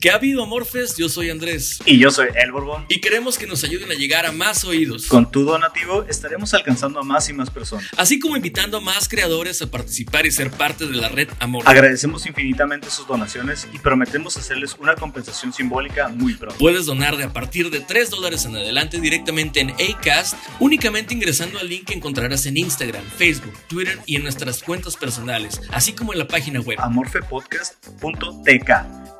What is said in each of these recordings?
¿Qué ha habido, Morfes? Yo soy Andrés. Y yo soy El Borbón. Y queremos que nos ayuden a llegar a más oídos. Con tu donativo estaremos alcanzando a más y más personas. Así como invitando a más creadores a participar y ser parte de la red Amor. Agradecemos infinitamente sus donaciones y prometemos hacerles una compensación simbólica muy pronto. Puedes donar de a partir de 3 dólares en adelante directamente en Acast, únicamente ingresando al link que encontrarás en Instagram, Facebook, Twitter y en nuestras cuentas personales, así como en la página web amorfepodcast.tk.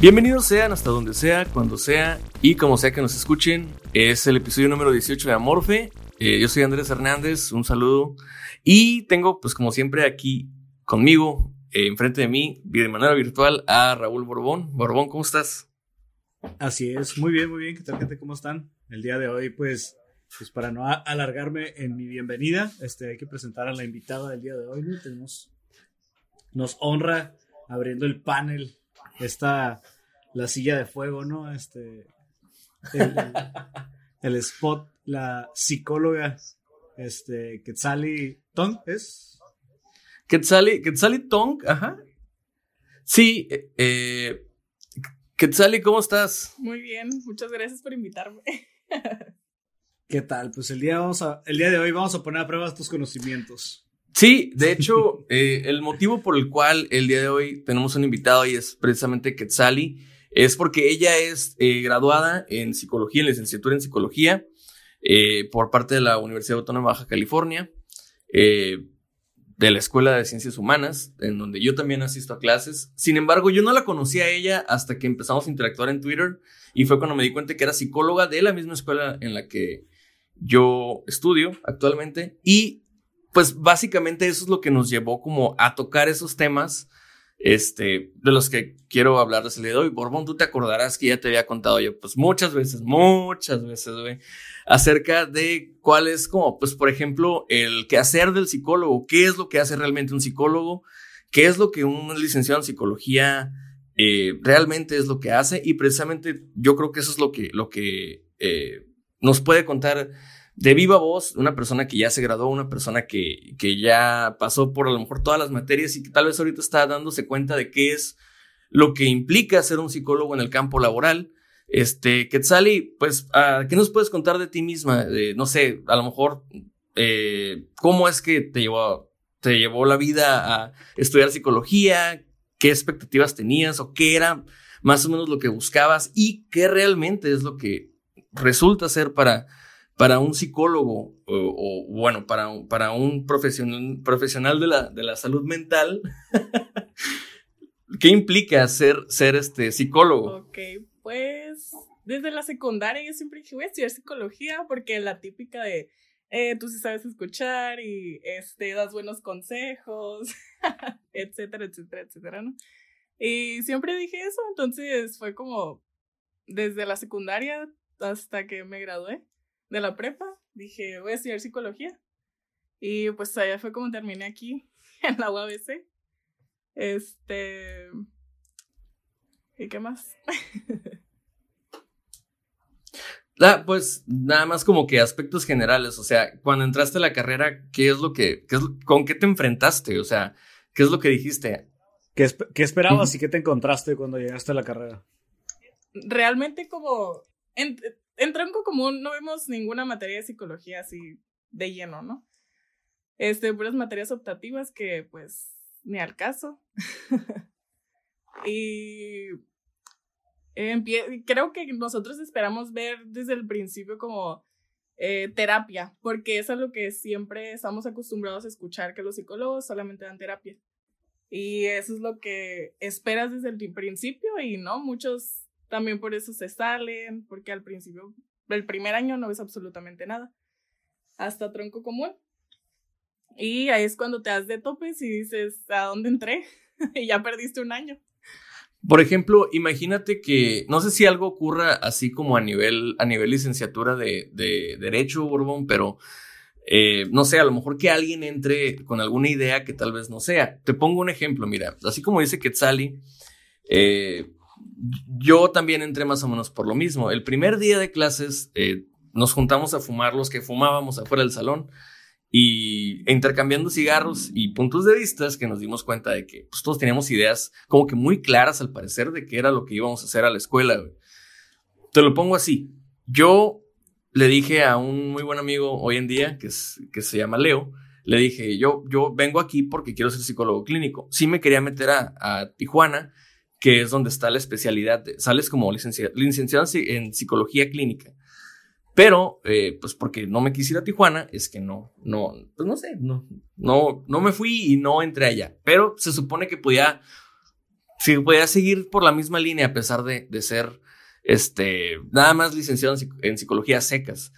Bienvenidos sean hasta donde sea, cuando sea y como sea que nos escuchen. Es el episodio número 18 de Amorfe. Eh, yo soy Andrés Hernández, un saludo. Y tengo, pues como siempre, aquí conmigo, eh, enfrente de mí, de manera virtual, a Raúl Borbón. Borbón, ¿cómo estás? Así es, muy bien, muy bien. ¿Qué tal, gente? ¿Cómo están? El día de hoy, pues, pues para no alargarme en mi bienvenida, este, hay que presentar a la invitada del día de hoy. nos honra abriendo el panel, esta, la silla de fuego, ¿no? Este, el, el spot, la psicóloga, este, Quetzali Tong, ¿es? Quetzali, Quetzali Tong, ajá. Sí, eh, eh, Quetzali, ¿cómo estás? Muy bien, muchas gracias por invitarme. ¿Qué tal? Pues el día, vamos a, el día de hoy vamos a poner a prueba tus conocimientos. Sí, de hecho, eh, el motivo por el cual el día de hoy tenemos un invitado y es precisamente Quetzali, es porque ella es eh, graduada en psicología, en licenciatura en psicología, eh, por parte de la Universidad Autónoma de Baja California, de la Escuela de Ciencias Humanas, en donde yo también asisto a clases. Sin embargo, yo no la conocía a ella hasta que empezamos a interactuar en Twitter y fue cuando me di cuenta que era psicóloga de la misma escuela en la que yo estudio actualmente y pues básicamente eso es lo que nos llevó como a tocar esos temas este, de los que quiero hablarles el día de hoy. Borbón, tú te acordarás que ya te había contado yo, pues muchas veces, muchas veces, güey, acerca de cuál es como, pues por ejemplo, el quehacer del psicólogo, qué es lo que hace realmente un psicólogo, qué es lo que un licenciado en psicología eh, realmente es lo que hace y precisamente yo creo que eso es lo que, lo que eh, nos puede contar de viva voz, una persona que ya se graduó, una persona que, que ya pasó por a lo mejor todas las materias y que tal vez ahorita está dándose cuenta de qué es lo que implica ser un psicólogo en el campo laboral. Este, Quetzali, pues, ah, ¿qué nos puedes contar de ti misma? Eh, no sé, a lo mejor, eh, ¿cómo es que te llevó, te llevó la vida a estudiar psicología? ¿Qué expectativas tenías o qué era más o menos lo que buscabas y qué realmente es lo que resulta ser para para un psicólogo o, bueno, para, para un profesional, profesional de, la, de la salud mental, ¿qué implica ser, ser este psicólogo? Ok, pues desde la secundaria yo siempre dije, voy a estudiar psicología porque la típica de, eh, tú sí sabes escuchar y este, das buenos consejos, etcétera, etcétera, etcétera, ¿no? Y siempre dije eso, entonces fue como desde la secundaria hasta que me gradué de la prepa, dije, voy a estudiar psicología. Y pues allá fue como terminé aquí, en la UABC. Este... ¿Y qué más? Ah, pues nada más como que aspectos generales, o sea, cuando entraste a la carrera, ¿qué es lo que, qué es lo- con qué te enfrentaste? O sea, ¿qué es lo que dijiste? ¿Qué, esp- qué esperabas y qué te encontraste cuando llegaste a la carrera? realmente como en, en tronco común no vemos ninguna materia de psicología así de lleno, ¿no? Este, puras materias optativas que pues ni al caso. y creo que nosotros esperamos ver desde el principio como eh, terapia, porque eso es lo que siempre estamos acostumbrados a escuchar, que los psicólogos solamente dan terapia. Y eso es lo que esperas desde el principio y no, muchos también por eso se salen, porque al principio, el primer año no ves absolutamente nada, hasta tronco común. Y ahí es cuando te das de topes y dices, ¿a dónde entré? y ya perdiste un año. Por ejemplo, imagínate que, no sé si algo ocurra así como a nivel, a nivel licenciatura de, de Derecho, Borbón, pero eh, no sé, a lo mejor que alguien entre con alguna idea que tal vez no sea. Te pongo un ejemplo, mira, así como dice Quetzali, eh, yo también entré más o menos por lo mismo. El primer día de clases eh, nos juntamos a fumar los que fumábamos afuera del salón y intercambiando cigarros y puntos de vista que nos dimos cuenta de que pues, todos teníamos ideas como que muy claras al parecer de qué era lo que íbamos a hacer a la escuela. Te lo pongo así. Yo le dije a un muy buen amigo hoy en día, que, se llama Leo, le dije, yo, yo vengo aquí porque quiero ser psicólogo clínico. Sí me quería meter a Tijuana, que es donde está la especialidad. sales como licenciado, licenciado en psicología clínica. Pero, eh, pues porque no me quisiera Tijuana, es que no, no, pues no sé, no, no, no me fui y no entré allá. Pero se supone que podía, podía seguir por la misma línea a pesar de, de ser, este, nada más licenciado en, psicología secas.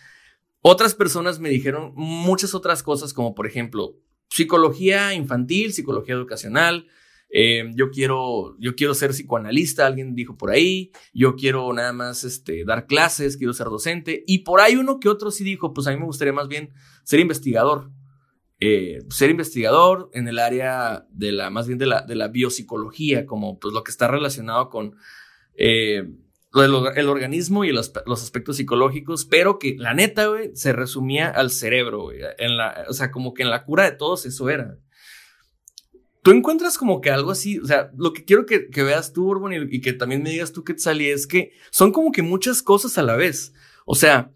Otras personas me dijeron muchas otras cosas, como por ejemplo, psicología infantil, psicología educacional, eh, yo, quiero, yo quiero ser psicoanalista, alguien dijo por ahí, yo quiero nada más este, dar clases, quiero ser docente, y por ahí uno que otro sí dijo, pues a mí me gustaría más bien ser investigador. Eh, ser investigador en el área de la, más bien de la, de la biopsicología, como pues lo que está relacionado con eh, el, organismo y los, los, aspectos psicológicos, pero que la neta, güey, se resumía al cerebro, o sea, como que en la cura de todos eso era tú encuentras como que algo así, o sea, lo que quiero que, veas tú, Urban, y, que también me digas tú, Quetzali, es que son como que muchas cosas a la vez. O sea,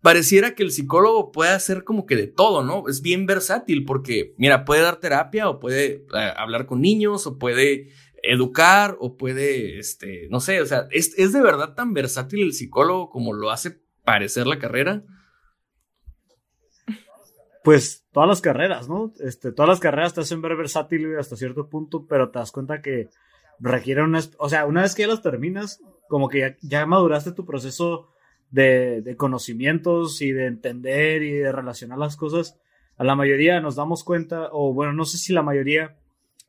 pareciera que el psicólogo puede hacer como que de todo, ¿no? Es bien versátil porque, mira, puede dar terapia o puede eh, hablar con niños o puede educar o puede, este, no sé, o sea, ¿es, ¿es de verdad tan versátil el psicólogo como lo hace parecer la carrera? Pues todas las carreras, ¿no? Este, todas las carreras te hacen ver versátil hasta cierto punto, pero te das cuenta que requieren una, o sea, una vez que ya las terminas, como que ya, maduraste tu proceso de, de, conocimientos y de entender y de relacionar las cosas. A la mayoría nos damos cuenta, o bueno, no sé si la mayoría,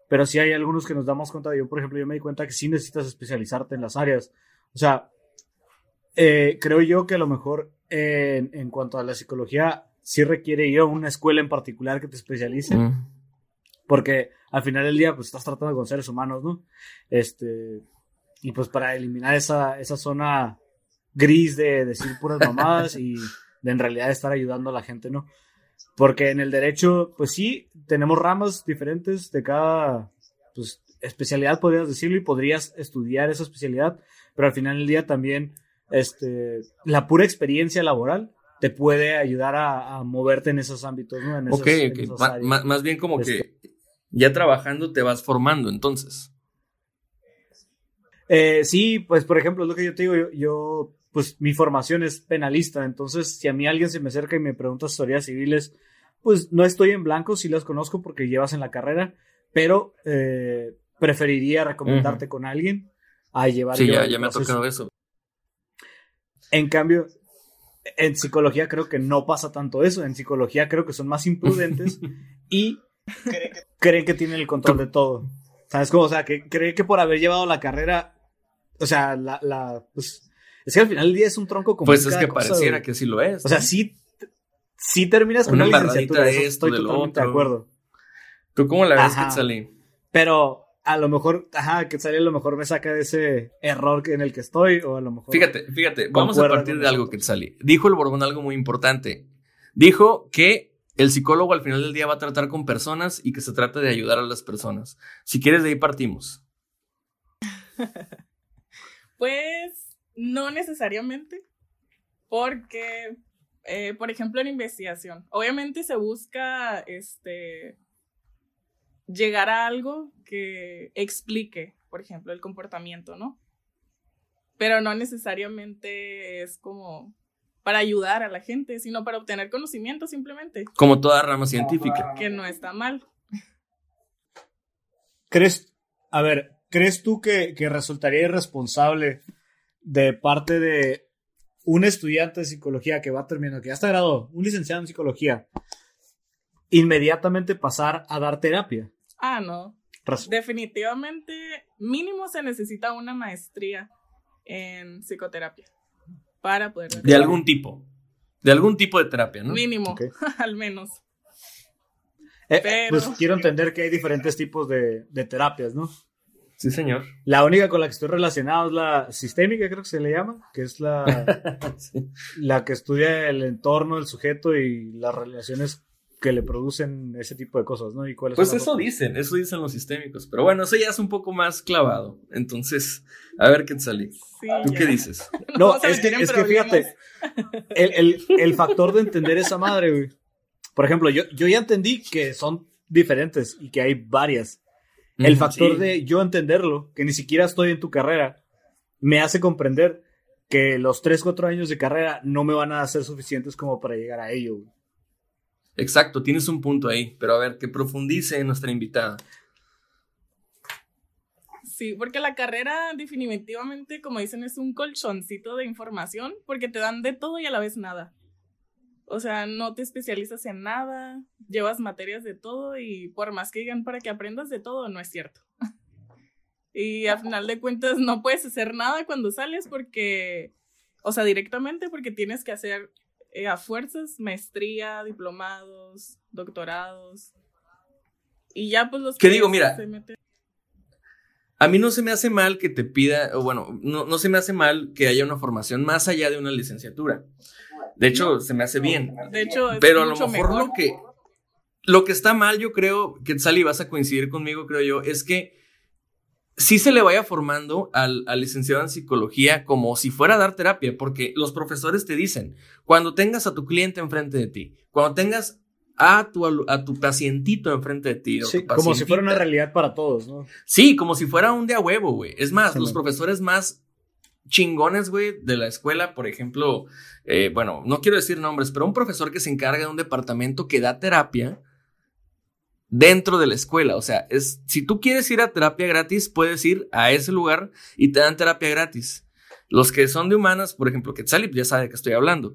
pero sí hay algunos que nos damos cuenta. Yo, por ejemplo, yo me di cuenta que sí necesitas especializarte en las áreas. O sea, eh, creo yo que a lo mejor en, en cuanto a la psicología sí requiere ir a una escuela en particular que te especialice. Mm. Porque al final del día, pues estás tratando con seres humanos, ¿no? Este. Y pues para eliminar esa, esa zona gris de decir puras mamadas y de en realidad estar ayudando a la gente, ¿no? Porque en el derecho, pues sí, tenemos ramas diferentes de cada pues, especialidad, podrías decirlo, y podrías estudiar esa especialidad, pero al final del día también este, la pura experiencia laboral te puede ayudar a, moverte en esos ámbitos, ¿no? En ok, más, bien como que este ya trabajando te vas formando, entonces. Eh, sí, pues por ejemplo, es lo que yo te digo, yo, pues mi formación es penalista, entonces si a mí alguien se me acerca y me pregunta historias civiles, pues no estoy en blanco, sí las conozco porque llevas en la carrera, pero eh, preferiría recomendarte con alguien a llevar. Sí, ya, ya me ha tocado eso. En cambio, en psicología creo que no pasa tanto eso. En psicología creo que son más imprudentes y creen que, tienen el control de todo. ¿Sabes cómo? O sea, que creen que por haber llevado la carrera, o sea, la, la pues, es que al final del día es un tronco como. Pues es que pareciera que sí lo es. O sea, sí, sí terminas con una, licenciatura. De esto, estoy totalmente de acuerdo. ¿Tú cómo la ves, Quetzalí? Pero a lo mejor, ajá, que a lo mejor me saca de ese error en el que estoy, o a lo mejor. Fíjate, fíjate, vamos a partir de algo que sale. Dijo el Borbón algo muy importante. Dijo que el psicólogo al final del día va a tratar con personas y que se trata de ayudar a las personas. Si quieres, de ahí partimos. pues no necesariamente, porque, eh, por ejemplo, en investigación, obviamente se busca este llegar a algo que explique, por ejemplo, el comportamiento, ¿no? Pero no necesariamente es como para ayudar a la gente, sino para obtener conocimiento simplemente. Como toda rama científica. Que no está mal. ¿Crees, a ver, ¿crees tú que, que resultaría irresponsable de parte de un estudiante de psicología que va terminando, que ya está graduado, un licenciado en psicología, inmediatamente pasar a dar terapia? Ah, no. Definitivamente, mínimo se necesita una maestría en psicoterapia para poder De algún tipo. De algún tipo de terapia, ¿no? Mínimo, al menos. Eh, Pero- Pues quiero entender que hay diferentes tipos de, de terapias, ¿no? Sí, señor. La única con la que estoy relacionado es la sistémica, creo que se le llama, que es la, Sí. la que estudia el entorno del sujeto y las relaciones que le producen ese tipo de cosas, ¿no? Y cuáles Pues eso otras. dicen, eso dicen los sistémicos. Pero bueno, eso ya es un poco más clavado. Entonces, a ver qué sale. Sí, ¿Tú ya. qué dices? No, es que, es fíjate, el, el- el factor de entender esa madre, güey. Por ejemplo, yo, yo ya entendí que son diferentes y que hay varias. El factor sí. de yo entenderlo, que ni siquiera estoy en tu carrera, me hace comprender que los 3, 4 años de carrera no me van a ser suficientes como para llegar a ello. güey. Exacto, tienes un punto ahí. Pero a ver, que profundice nuestra invitada. Sí, porque la carrera definitivamente, como dicen, es un colchoncito de información porque te dan de todo y a la vez nada. O sea, no te especializas en nada, llevas materias de todo y por más que digan para que aprendas de todo, no es cierto. Y al final de cuentas no puedes hacer nada cuando sales porque, o sea, directamente porque tienes que hacer eh, a fuerzas maestría, diplomados, doctorados. Y ya pues los ¿Qué digo? Mira, se meten- A mí no se me hace mal que te pida, o bueno, no, no se me hace mal que haya una formación más allá de una licenciatura. De hecho, se me hace bien. De hecho, es Pero a lo mejor, mejor. lo que lo que está mal, yo creo, que Sally vas a coincidir conmigo, creo yo, es que sí se le vaya formando al, al licenciado en psicología como si fuera a dar terapia, porque los profesores te dicen, cuando tengas a tu cliente enfrente de ti, cuando tengas a tu, a tu pacientito enfrente de ti, Sí, como si fuera una realidad para todos, ¿no? Sí, como si fuera un de a huevo, güey. Es más, Sí, los profesores más chingones, güey, de la escuela, por ejemplo, eh, bueno, no quiero decir nombres, pero un profesor que se encarga de un departamento que da terapia dentro de la escuela. O sea, es, si tú quieres ir a terapia gratis, puedes ir a ese lugar y te dan terapia gratis. Los que son de humanas, por ejemplo, Quetzalip ya sabe de qué estoy hablando.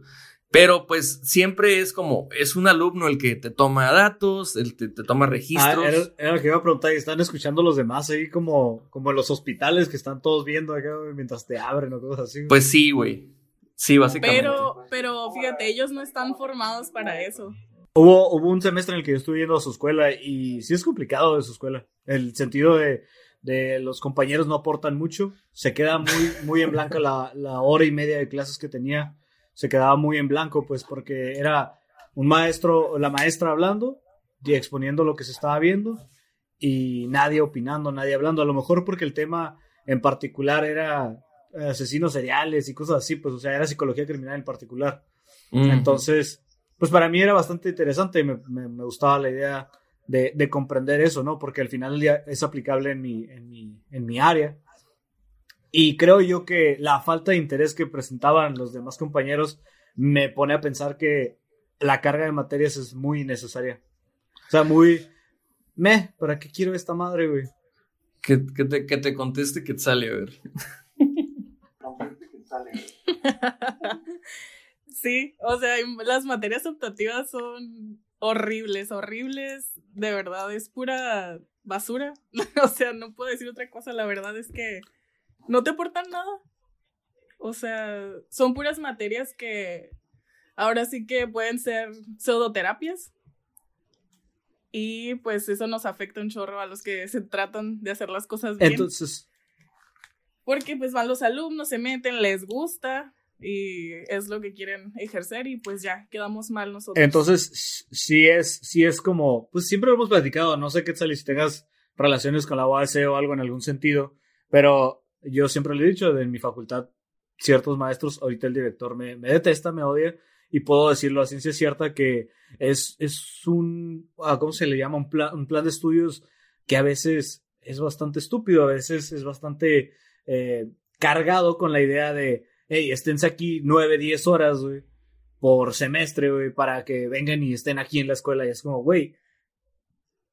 Pero pues siempre es como, es un alumno el que te toma datos, el que te toma Ah, registros. era, era lo que iba a preguntar, y están escuchando los demás ahí como, como en los hospitales que están todos viendo acá mientras te abren o cosas así. Pues sí, güey. Sí, básicamente. Pero, pero fíjate, ellos no están formados para eso. Hubo, hubo un semestre en el que yo estuve yendo a su escuela y sí es complicado de su escuela. El sentido de, de los compañeros no aportan mucho. Se queda muy, muy en blanco la, la hora y media de clases que tenía. Se quedaba muy en blanco, pues, porque era un maestro la maestra hablando y exponiendo lo que se estaba viendo y nadie opinando, nadie hablando. A lo mejor porque el tema en particular era asesinos seriales y cosas así, pues, o sea, era psicología criminal en particular. Mm. Entonces, pues para mí era bastante interesante y me, me- me gustaba la idea de, de comprender eso, ¿no? Porque al final del día es aplicable en mi, en, mi, en mi área. Y creo yo que la falta de interés que presentaban los demás compañeros me pone a pensar que la carga de materias es muy innecesaria. O sea, muy... Meh, ¿para qué quiero esta madre, güey? Que, que te, que te conteste Quetzal, a ver. Sí, o sea, las materias optativas son horribles, horribles. De verdad, es pura basura. o sea, no puedo decir otra cosa. La verdad es que no te aportan nada. O sea, son puras materias que ahora sí que pueden ser pseudoterapias. Y pues eso nos afecta un chorro a los que se tratan de hacer las cosas bien. Entonces, Porque pues van los alumnos, se meten, les gusta y es lo que quieren ejercer y pues ya quedamos mal nosotros. Entonces, sí es, sí es como, pues siempre lo hemos platicado, no sé qué tal si tengas relaciones con la UAC o algo en algún sentido, pero yo siempre le he dicho, en mi facultad, ciertos maestros, ahorita el director me, me detesta, me odia, y puedo decirlo a ciencia cierta que es, es un, ah, ¿cómo se le llama? Un plan, un plan de estudios que a veces es bastante estúpido, a veces es bastante eh, cargado con la idea de, hey, esténse aquí nueve, diez horas, güey, por semestre, güey, para que vengan y estén aquí en la escuela. Y es como, güey,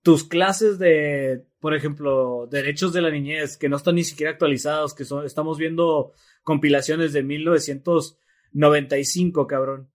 tus clases de por ejemplo, derechos de la niñez que no están ni siquiera actualizados, que son, estamos viendo compilaciones de 1995, cabrón.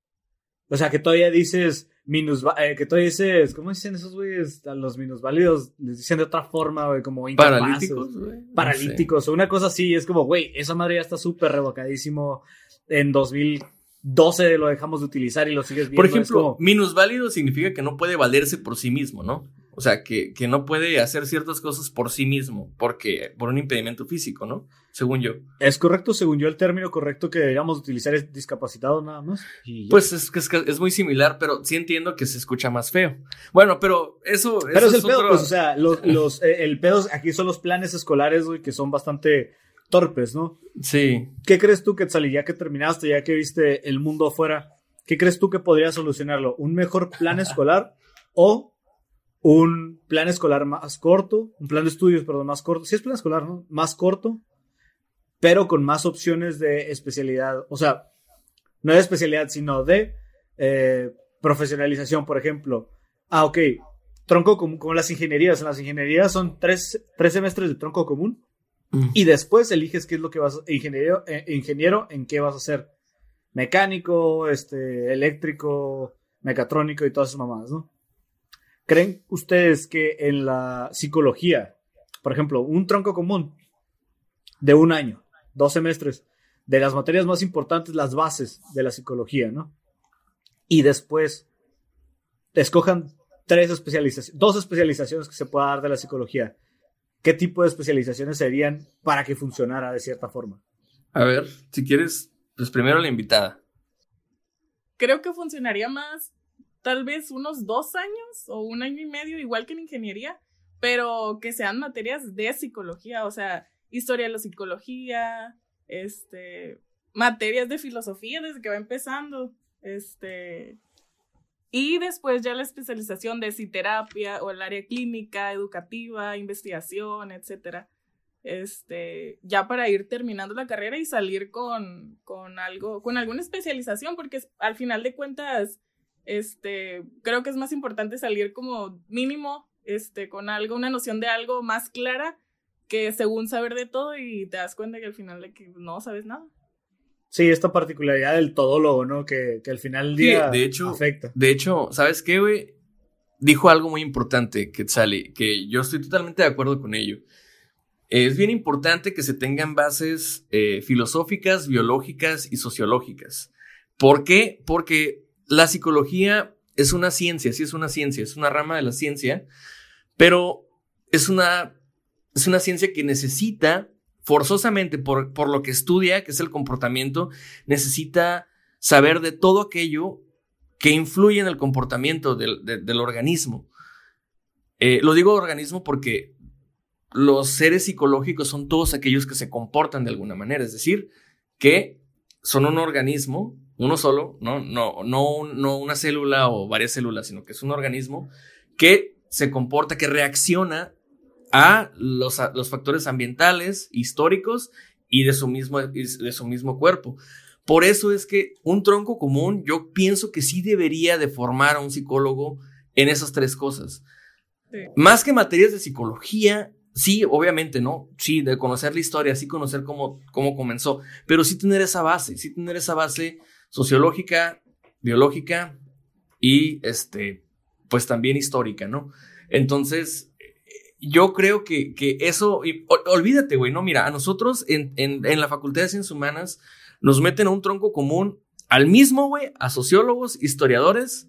O sea, que todavía dices minus, eh, que todavía dices, ¿cómo dicen esos güeyes? A los minusválidos les dicen de otra forma, güey, como Paralíticos, güey. Paralíticos, o una cosa así, es como, güey, esa madre ya está súper revocadísimo en 2012 lo dejamos de utilizar y lo sigues viendo. Por ejemplo, minusválido significa que no puede valerse por sí mismo, ¿no? O sea, que, que no puede hacer ciertas cosas por sí mismo, porque por un impedimento físico, ¿no? Según yo. Es correcto, según yo, el término correcto que deberíamos utilizar es discapacitado nada más. Pues es, es, es, muy similar, pero sí entiendo que se escucha más feo. Bueno, pero eso. Pero es el pedo, pues, o sea, los, los eh, el pedo aquí son los planes escolares, güey, que son bastante torpes, ¿no? Sí. ¿Qué crees tú, Quetzalí, ya que terminaste, ya que viste el mundo afuera, qué crees tú que podría solucionarlo? ¿Un mejor plan escolar o un plan escolar más corto, un plan de estudios, perdón, más corto, sí es plan escolar, ¿no? Más corto, pero con más opciones de especialidad, o sea, no de especialidad, sino de eh, profesionalización, por ejemplo. Ah, ok, tronco común, como las ingenierías, en las ingenierías son tres, tres semestres de tronco común mm. y después eliges qué es lo que vas a, ingeniero, eh, ingeniero, en qué vas a hacer. Mecánico, este, eléctrico, mecatrónico y todas esas mamadas, ¿no? ¿Creen ustedes que en la psicología, por ejemplo, un tronco común de un año, dos semestres, de las materias más importantes, las bases de la psicología, ¿no? Y después escojan tres especializaciones, dos especializaciones que se pueda dar de la psicología. ¿Qué tipo de especializaciones serían para que funcionara de cierta forma? A ver, si quieres, pues primero la invitada. Creo que funcionaría más tal vez unos dos años o un año y medio, igual que en ingeniería, pero que sean materias de psicología, o sea, historia de la psicología, este, materias de filosofía desde que va empezando, este, y después ya la especialización de psiterapia o el área clínica, educativa, investigación, etcétera. Este, ya para ir terminando la carrera y salir con, con algo, con alguna especialización, porque al final de cuentas, este, creo que es más importante salir como mínimo, este, con algo, una noción de algo más clara que según saber de todo y te das cuenta que al final de que no sabes nada. Sí, esta particularidad del todólogo, ¿no? Que, que al final del día de hecho, afecta. De hecho, ¿sabes qué, güey? Dijo algo muy importante, Quetzali, que yo estoy totalmente de acuerdo con ello. Es bien importante que se tengan bases eh, filosóficas, biológicas y sociológicas. ¿Por qué? Porque la psicología es una ciencia, sí es una ciencia, es una rama de la ciencia, pero es una, es una ciencia que necesita, forzosamente, por, lo que estudia, que es el comportamiento, necesita saber de todo aquello que influye en el comportamiento del, organismo. Eh, lo digo organismo porque los seres psicológicos son todos aquellos que se comportan de alguna manera, es decir, que son un organismo uno solo, no una célula o varias células, sino que es un organismo que se comporta, que reacciona a los, los factores ambientales, históricos y de su, mismo, de su mismo cuerpo. Por eso es que un tronco común, yo pienso que sí debería de formar a un psicólogo en esas tres cosas. Más que materias de psicología, sí, obviamente, ¿no? Sí, de conocer la historia, sí conocer cómo, cómo comenzó, pero sí tener esa base, sí tener esa base sociológica, biológica y este, pues también histórica, ¿no? Entonces, yo creo que, que eso, olvídate, güey, no, mira, a nosotros en, en, en, la Facultad de Ciencias Humanas nos meten a un tronco común al mismo, güey, a sociólogos, historiadores,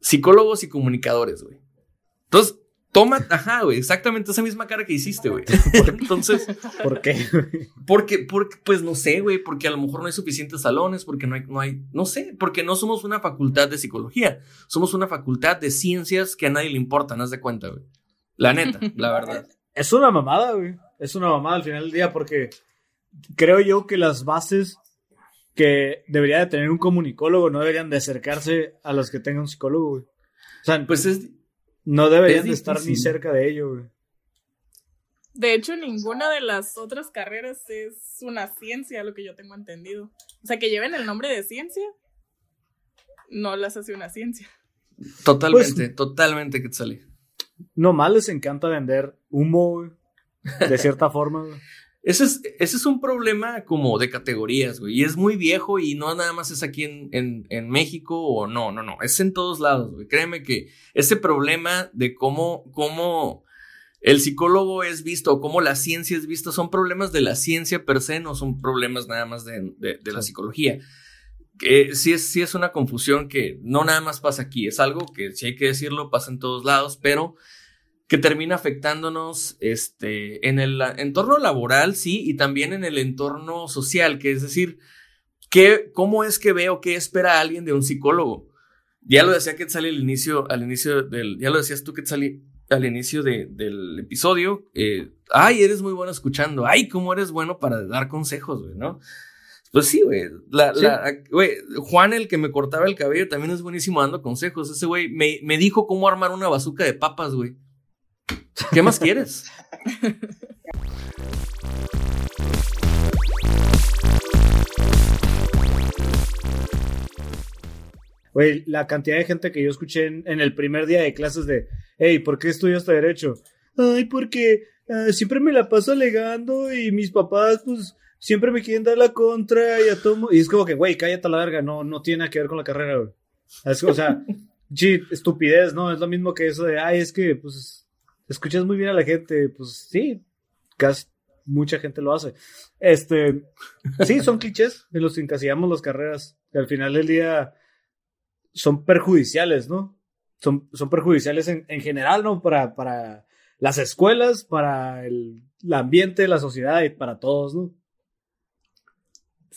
psicólogos y comunicadores, güey. Entonces, Toma, ajá, güey, exactamente esa misma cara que hiciste, güey. Entonces, ¿por qué? Porque, porque, pues no sé, güey, porque a lo mejor no hay suficientes salones, porque no hay, no hay, no sé, porque no somos una facultad de psicología, somos una facultad de ciencias que a nadie le importan, haz de cuenta, güey. La neta, la verdad. Es una mamada, güey. Es una mamada al final del día porque creo yo que las bases que debería de tener un comunicólogo no deberían de acercarse a las que tenga un psicólogo, güey. O sea, pues es no deberían de estar ni cerca de ello, güey. De hecho, ninguna de las otras carreras es una ciencia, lo que yo tengo entendido. O sea, que lleven el nombre de ciencia, no las hace una ciencia. Totalmente, pues, totalmente, Quetzalí. Nomás les encanta vender humo, de cierta forma. Ese es, ese es un problema como de categorías, güey. Y es muy viejo y no nada más es aquí en, en, en México o no, no, no. Es en todos lados, güey. Créeme que ese problema de cómo, cómo el psicólogo es visto, cómo la ciencia es vista, son problemas de la ciencia per se, no son problemas nada más de, de, la psicología. Que sí, es, sí es una confusión que no nada más pasa aquí, es algo que si hay que decirlo, pasa en todos lados, pero que termina afectándonos este, en el entorno laboral, sí, y también en el entorno social, que es decir, ¿qué, ¿cómo es que veo qué espera alguien de un psicólogo? Ya lo decía que sale al inicio, al inicio del, ya lo decías tú que al inicio del episodio, eh, ay, eres muy bueno escuchando, ay, cómo eres bueno para dar consejos, güey, ¿no? Pues sí, güey. Juan, el que me cortaba el cabello, también es buenísimo dando consejos. Ese güey me, me dijo cómo armar una bazuca de papas, güey. ¿Qué más quieres? Güey, la cantidad de gente que yo escuché en, el primer día de clases de, hey, ¿por qué estudiaste Derecho? Ay, porque ah, siempre me la paso alegando y mis papás, pues, siempre me quieren dar la contra y a todo. Y es como que, güey, cállate a la verga, no, no tiene nada que ver con la carrera, güey. o sea, sí, estupidez, ¿no? Es lo mismo que eso de, ay, es que, pues, escuchas muy bien a la gente, pues sí, casi mucha gente lo hace. Este, sí, son clichés en los que encasillamos las carreras, que al final del día son perjudiciales, ¿no? Son, son perjudiciales en, en general, ¿no? Para, para las escuelas, para el, ambiente, la sociedad y para todos, ¿no?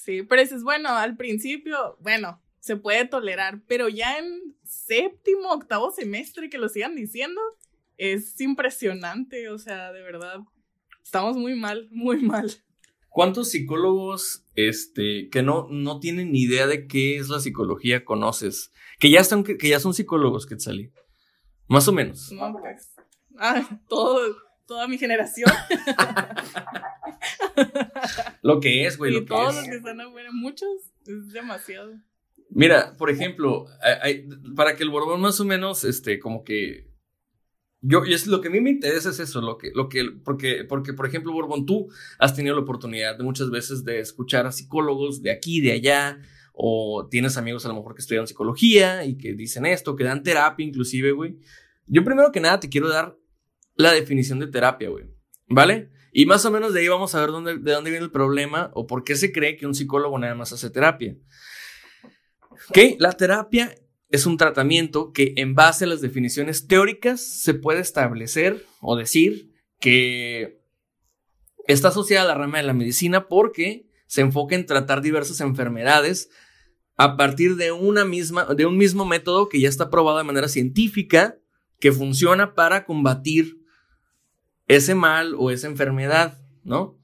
Sí, pero eso es bueno, al principio, bueno, se puede tolerar, pero ya en séptimo, octavo semestre que lo sigan diciendo, es impresionante, o sea, de verdad, estamos muy mal, muy mal. ¿Cuántos psicólogos este, que no, no tienen ni idea de qué es la psicología conoces? Que ya, están, que, ya son psicólogos, Quetzalí. Más o menos. No, pues. Ah, todo, toda mi generación. lo que es, güey. Y todos los que están afuera, muchos, es demasiado. Mira, por ejemplo, para que el Borbón más o menos, este, como que yo, y es lo que a mí me interesa es eso, lo que, lo que, porque, porque, por ejemplo, Borbón, tú has tenido la oportunidad de muchas veces de escuchar a psicólogos de aquí, de allá, o tienes amigos a lo mejor que estudian psicología y que dicen esto, que dan terapia inclusive, güey. Yo primero que nada te quiero dar la definición de terapia, güey. ¿Vale? Y más o menos de ahí vamos a ver de dónde viene el problema o por qué se cree que un psicólogo nada más hace terapia. La terapia es un tratamiento que en base a las definiciones teóricas se puede establecer o decir que está asociada a la rama de la medicina porque se enfoca en tratar diversas enfermedades a partir de una misma de un mismo método que ya está probado de manera científica que funciona para combatir ese mal o esa enfermedad, ¿no?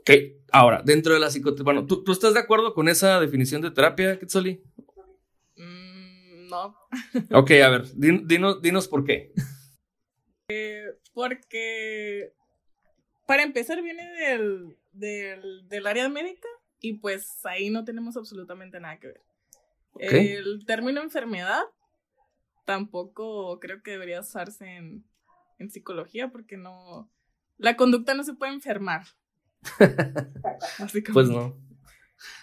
Ok. Ahora, dentro de la psicoterapia, bueno, ¿tú, ¿tú, estás de acuerdo con esa definición de terapia, Quetzali? no. Ok, a ver, dinos, dinos por qué. Eh, porque, para empezar, viene del, del, del, área médica y pues ahí no tenemos absolutamente nada que ver. El término enfermedad tampoco creo que debería usarse en, en psicología porque no... La conducta no se puede enfermar. pues no.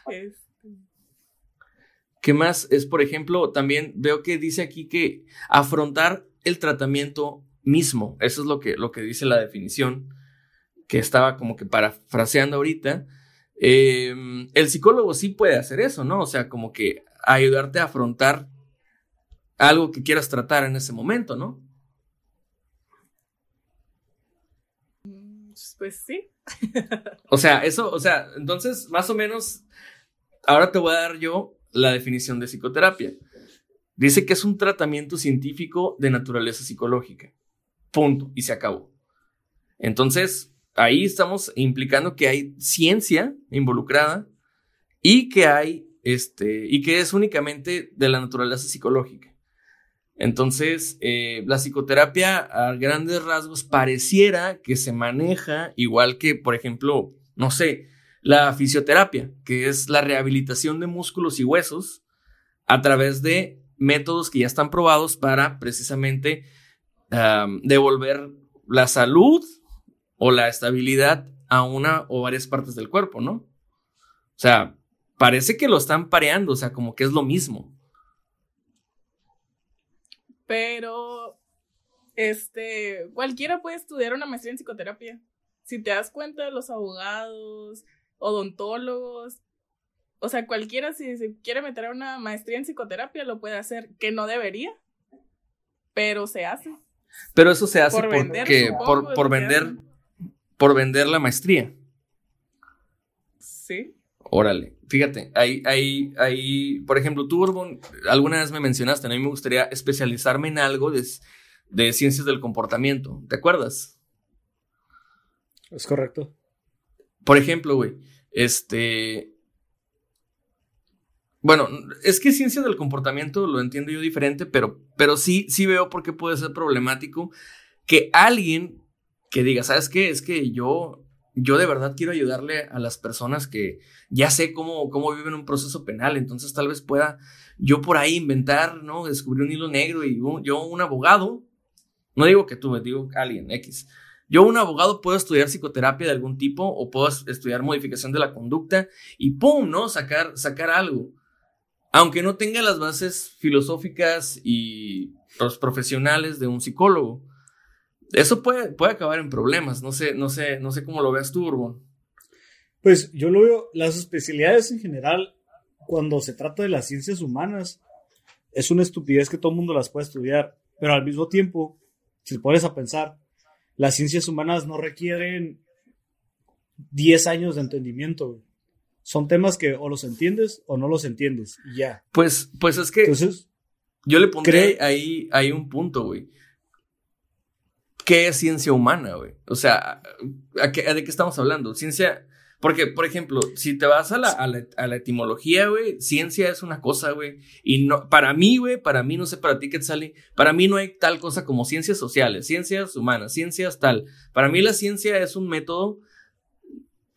Es, ¿Qué más es, por ejemplo, también veo que dice aquí que afrontar el tratamiento mismo, eso es lo que, lo que dice la definición, que estaba como que parafraseando ahorita. Em, el psicólogo sí puede hacer eso, ¿no? O sea, como que ayudarte a afrontar algo que quieras tratar en ese momento, ¿no? Pues sí. o sea, eso, o sea, entonces, más o menos, ahora te voy a dar yo la definición de psicoterapia. Dice que es un tratamiento científico de naturaleza psicológica. Punto. Y se acabó. Entonces, ahí estamos implicando que hay ciencia involucrada y que hay, este, y que es únicamente de la naturaleza psicológica. Entonces, eh, la psicoterapia a grandes rasgos pareciera que se maneja igual que, por ejemplo, no sé, la fisioterapia, que es la rehabilitación de músculos y huesos a través de métodos que ya están probados para precisamente am, devolver la salud o la estabilidad a una o varias partes del cuerpo, ¿no? O sea, parece que lo están pareando, o sea, como que es lo mismo. Pero, este, cualquiera puede estudiar una maestría en psicoterapia. Si te das cuenta, los abogados, odontólogos, o sea, cualquiera si se quiere meter a una maestría en psicoterapia lo puede hacer, que no debería, pero se hace. Pero eso se hace Por vender, porque, supongo, por, vender, por vender la maestría. Sí. Órale, fíjate, ahí, ahí, ahí, por ejemplo, tú, Borbón, alguna vez me mencionaste, a mí me gustaría especializarme en algo de, de ciencias del comportamiento, ¿te acuerdas? Es correcto. Por ejemplo, güey, este... Bueno, es que ciencia del comportamiento lo entiendo yo diferente, pero, pero sí, sí veo por qué puede ser problemático que alguien que diga, ¿sabes qué? Es que yo, yo de verdad quiero ayudarle a las personas que ya sé cómo, cómo viven un proceso penal, entonces tal vez pueda yo por ahí inventar, ¿no? Descubrir un hilo negro y yo un abogado, no digo que tú, digo alguien, X. Yo, un abogado, puedo estudiar psicoterapia de algún tipo o puedo es- estudiar modificación de la conducta y ¡pum! ¿no? Sacar, sacar algo. Aunque no tenga las bases filosóficas y los profesionales de un psicólogo. Eso puede, puede acabar en problemas. No sé, no sé, no sé cómo lo veas tú, Urbon. Pues yo lo veo, las especialidades en general, cuando se trata de las ciencias humanas, es una estupidez que todo el mundo las puede estudiar, pero al mismo tiempo, si te pones a pensar, las ciencias humanas no requieren 10 años de entendimiento. güey. Son temas que o los entiendes o no los entiendes, y ya. Pues, pues es que Entonces, yo le pondré ahí, ahí un punto, güey. ¿Qué es ciencia humana, güey? O sea, ¿a qué- ¿de qué estamos hablando? Ciencia. Porque, por ejemplo, si te vas a la, etimología, güey, ciencia es una cosa, güey. Y no, para mí, güey, para mí, no sé para ti qué sale, para mí no hay tal cosa como ciencias sociales, ciencias humanas, ciencias tal. Para mí la ciencia es un método,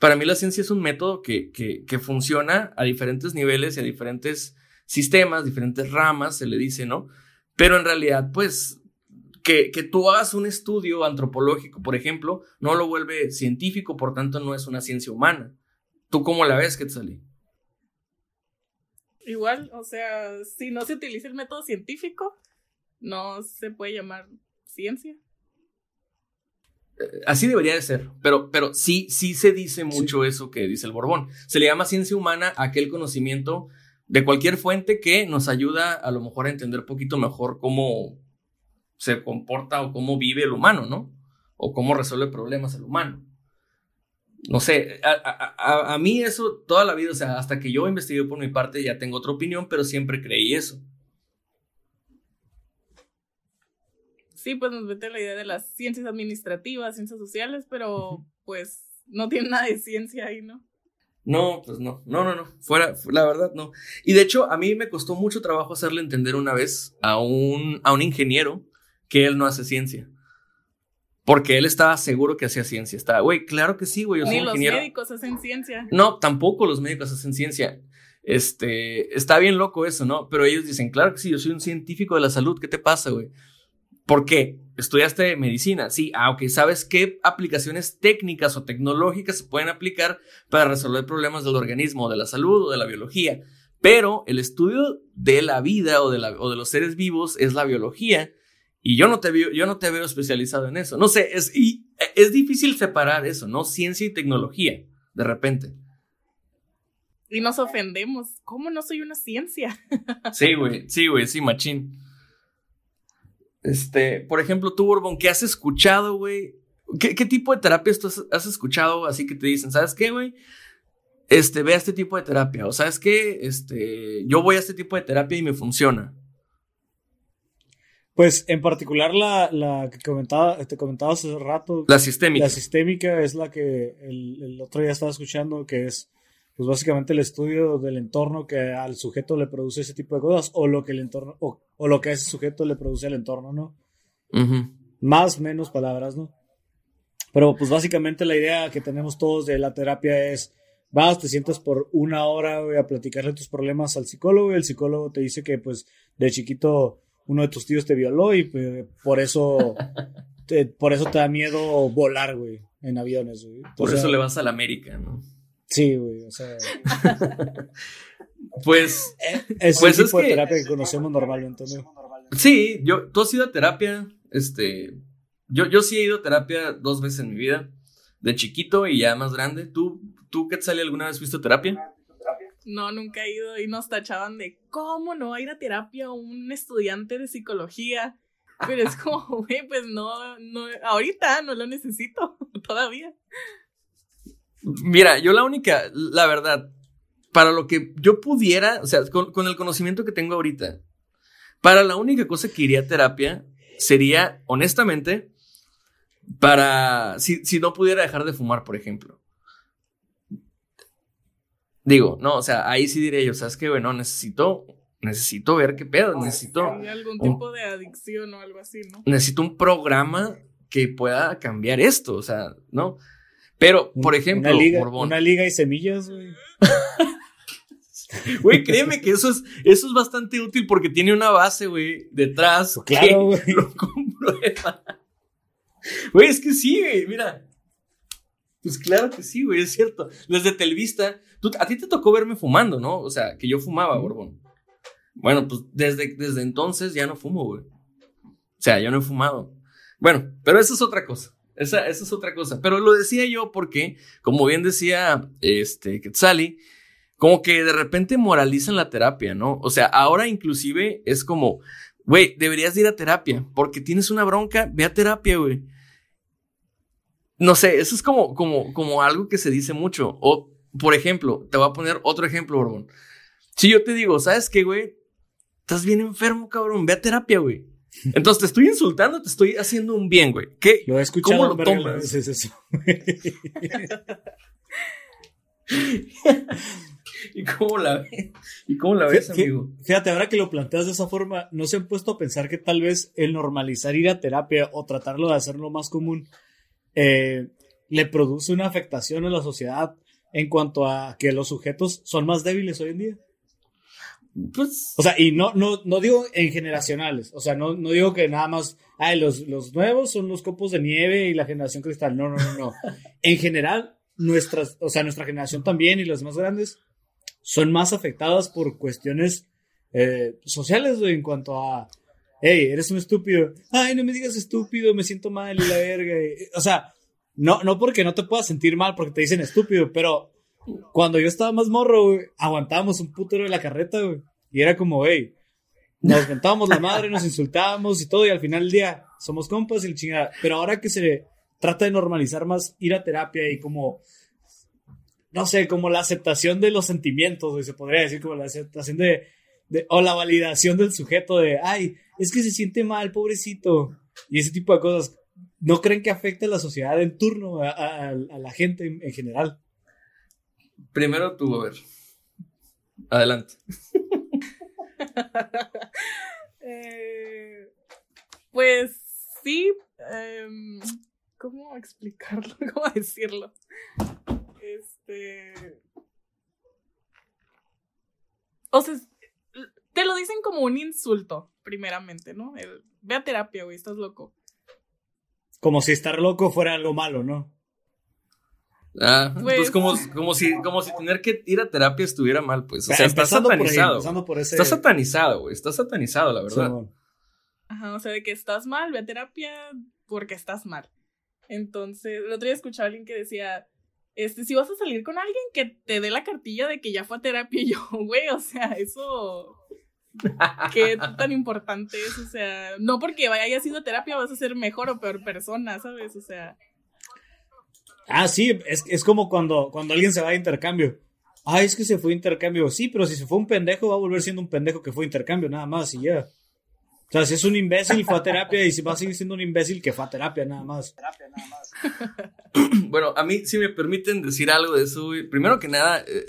para mí la ciencia es un método que, que funciona a diferentes niveles y a diferentes sistemas, diferentes ramas, se le dice, ¿no? Pero en realidad, pues, que, que tú hagas un estudio antropológico, por ejemplo, no lo vuelve científico, por tanto no es una ciencia humana. ¿Tú cómo la ves, Quetzalí? Igual, o sea, si no se utiliza el método científico, no se puede llamar ciencia. Así debería de ser, pero, pero sí, sí se dice mucho eso que dice el Borbón. Se le llama ciencia humana aquel conocimiento de cualquier fuente que nos ayuda a lo mejor a entender un poquito mejor cómo se comporta o cómo vive el humano, ¿no? O cómo resuelve problemas el humano. No sé, a, a- a- a mí eso toda la vida, o sea, hasta que yo investigué por mi parte ya tengo otra opinión, pero siempre creí eso. Sí, pues nos mete la idea de las ciencias administrativas, ciencias sociales, pero pues no tiene nada de ciencia ahí, ¿no? No, pues no, no, no, no, fuera, la verdad no. Y de hecho, a mí me costó mucho trabajo hacerle entender una vez a un, a un ingeniero que él no hace ciencia. Porque él estaba seguro que hacía ciencia. Estaba, güey, claro que sí, güey, soy Ni los ingeniero. médicos hacen ciencia. No, tampoco los médicos hacen ciencia. Este, está bien loco eso, ¿no? Pero ellos dicen, claro que sí, yo soy un científico de la salud, ¿qué te pasa, güey? ¿Por qué? ¿Estudiaste medicina? Sí, ah, ok, ¿sabes qué aplicaciones técnicas o tecnológicas se pueden aplicar para resolver problemas del organismo, de la salud o de la biología? Pero el estudio de la vida o de, la, o de los seres vivos es la biología. Y yo no te veo, yo no te veo especializado en eso. No sé, es, y, es difícil separar eso, ¿no? Ciencia y tecnología, de repente. Y nos ofendemos. ¿Cómo no soy una ciencia? Sí, güey, sí, güey, sí, machín. Este, por ejemplo, tú, Borbón, ¿qué has escuchado, güey? ¿Qué, qué tipo de terapias tú has, has escuchado así que te dicen, ¿sabes qué, güey? Este, ve a este tipo de terapia. O sabes qué, este, yo voy a este tipo de terapia y me funciona. Pues en particular la, la que comentaba, te comentaba hace rato, La sistémica. La sistémica es la que el, el otro día estaba escuchando, que es pues básicamente el estudio del entorno que al sujeto le produce ese tipo de cosas, o lo que el entorno, o, o lo que a ese sujeto le produce al entorno, ¿no? Más, menos palabras, ¿no? Pero pues básicamente la idea que tenemos todos de la terapia es, vas, te sientas por una hora güey, a platicarle tus problemas al psicólogo y el psicólogo te dice que pues de chiquito uno de tus tíos te violó y pues, por eso te, por eso te da miedo volar, güey, en aviones, güey. Por eso le vas a la América, ¿no? Sí, güey, o sea, Pues es Pues el es tipo de que- terapia que conocemos normalmente, ¿no? sí, yo, tú has ido a terapia, este, yo, yo sí he ido a terapia dos veces en mi vida, de chiquito y ya más grande. ¿Tú, tú Quetzali, alguna vez fuiste a terapia? No, nunca he ido y nos tachaban de cómo no va a ir a terapia un estudiante de psicología. Pero es como, güey, pues no, no, ahorita no lo necesito todavía. Mira, yo la única, la verdad, para lo que yo pudiera, o sea, con, el conocimiento que tengo ahorita, para la única cosa que iría a terapia sería, honestamente, para, si, si no pudiera dejar de fumar, por ejemplo. Digo, no, o sea, ahí sí diría yo, ¿sabes qué? Bueno, necesito, necesito ver qué pedo, necesito, Hay algún un- tipo de adicción o algo así, ¿no? necesito un programa que pueda cambiar esto, o sea, ¿no? Pero, por ejemplo, una liga, Borbón. una liga y semillas, güey. Güey, créeme que eso es, eso es bastante útil porque tiene una base, güey, detrás. Pues Claro, güey. Lo comprueba. Güey, es que sí, güey, mira. Pues claro que sí, güey, es cierto. Desde Telvista, tú, a ti te tocó verme fumando, ¿no? O sea, que yo fumaba, Borbón. Bueno, pues desde, desde entonces ya no fumo, güey. O sea, yo no he fumado. Bueno, pero esa es otra cosa. Esa, esa es otra cosa. Pero lo decía yo porque, como bien decía este Quetzali, como que de repente moralizan la terapia, ¿no? O sea, ahora inclusive es como, güey, deberías de ir a terapia, porque tienes una bronca, ve a terapia, güey. No sé, eso es como, como, como algo que se dice mucho. O, por ejemplo, te voy a poner otro ejemplo, Borbón. Si yo te digo, ¿sabes qué, güey? Estás bien enfermo, cabrón, ve a terapia, güey. Entonces te estoy insultando, te estoy haciendo un bien, güey. ¿Qué? Lo he escuchado ¿Cómo lo tomas? veces eso. ¿Y cómo la ves? ¿Y cómo la ves, amigo? Fíjate, ahora que lo planteas de esa forma, ¿no se han puesto a pensar que tal vez el normalizar ir a terapia o tratarlo de hacerlo más común eh, le produce una afectación a la sociedad en cuanto a que los sujetos son más débiles hoy en día? Pues O sea, y no, no, no digo en generacionales, o sea, no, no digo que nada más, ay, los, los nuevos son los copos de nieve y la generación cristal, no, no, no, no. En general, nuestras, o sea, nuestra generación también y las más grandes son más afectadas por cuestiones eh, sociales, en cuanto a, hey, eres un estúpido, ay, no me digas estúpido, me siento mal y la verga. o sea, no, no porque no te puedas sentir mal porque te dicen estúpido, pero cuando yo estaba más morro, güey, aguantábamos un putero de la carreta, güey. Y era como, hey, nos mentábamos la madre, nos insultábamos y todo, y al final del día somos compas y el chingada. Pero ahora que se trata de normalizar más ir a terapia y como, no sé, como la aceptación de los sentimientos, güey, se podría decir como la aceptación de, de- o la validación del sujeto de, ay, es que se siente mal, pobrecito. Y ese tipo de cosas, ¿no creen que afecte a la sociedad en turno, a, a- a la gente en- en general? primero tú, a ver. Adelante. Eh, pues sí, em, ¿cómo explicarlo? ¿Cómo decirlo? Este... O sea, te lo dicen como un insulto, primeramente, ¿no? El, Ve a terapia, güey, estás loco. Como si estar loco fuera algo malo, ¿no? Ah, Pues- entonces como, como, si, como si tener que ir a terapia estuviera mal, pues. O sea, está Empezando por ahí, satanizado. empezando por ese- Está satanizado, güey. Está satanizado, la verdad. Ajá, o sea, de que estás mal, ve a terapia porque estás mal. Entonces, el otro día escuché a alguien que decía, este, si vas a salir con alguien que te dé la cartilla de que ya fue a terapia, y yo, güey, o sea, eso, ¿qué tan importante es? O sea, no porque hayas ido a terapia vas a ser mejor o peor persona, ¿sabes? O sea, Ah, sí, es, es como cuando, cuando alguien se va de intercambio. Ah, es que se fue de intercambio. Sí, pero si se fue un pendejo, va a volver siendo un pendejo que fue intercambio, nada más, y ya. O sea, si es un imbécil, fue a terapia, y si va a seguir siendo un imbécil que fue a terapia, nada más. Bueno, a mí, si me permiten decir algo de eso, güey, primero que nada, eh,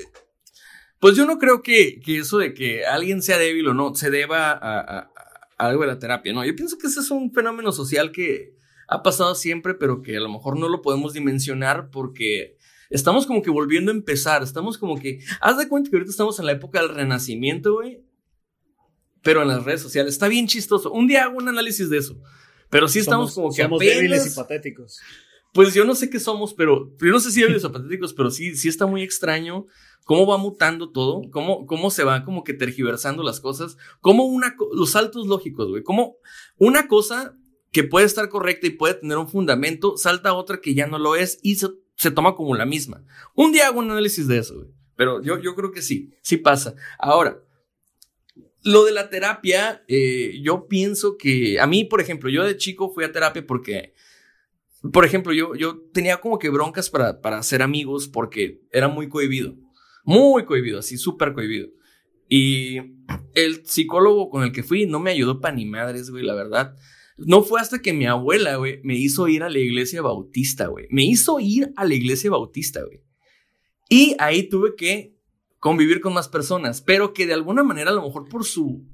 pues yo no creo que, que eso de que alguien sea débil o no se deba a, a- a algo de la terapia, no. Yo pienso que ese es un fenómeno social que ha pasado siempre, pero que a lo mejor no lo podemos dimensionar porque estamos como que volviendo a empezar, estamos como que, haz de cuenta que ahorita estamos en la época del renacimiento, güey. pero en las redes sociales. Está bien chistoso. Un día hago un análisis de eso. Pero sí estamos como que somos apenas... débiles y patéticos. Pues yo no sé qué somos, pero yo no sé si débiles o patéticos, pero sí, sí está muy extraño cómo va mutando todo, cómo, cómo se va como que tergiversando las cosas, cómo una, los saltos lógicos, güey, cómo una cosa que puede estar correcta y puede tener un fundamento, salta a otra que ya no lo es y se, se toma como la misma. Un día hago un análisis de eso, güey, pero yo, yo creo que sí, sí pasa. Ahora, lo de la terapia, eh, yo pienso que a mí, por ejemplo, yo de chico fui a terapia porque, por ejemplo, yo, yo tenía como que broncas para, para hacer amigos porque era muy cohibido, muy cohibido, así súper cohibido. Y el psicólogo con el que fui no me ayudó para ni madres, güey, la verdad. No fue hasta que mi abuela, güey, me hizo ir a la iglesia bautista, güey. Me hizo ir a la iglesia bautista, güey. Y ahí tuve que convivir con más personas, pero que de alguna manera, a lo mejor por su,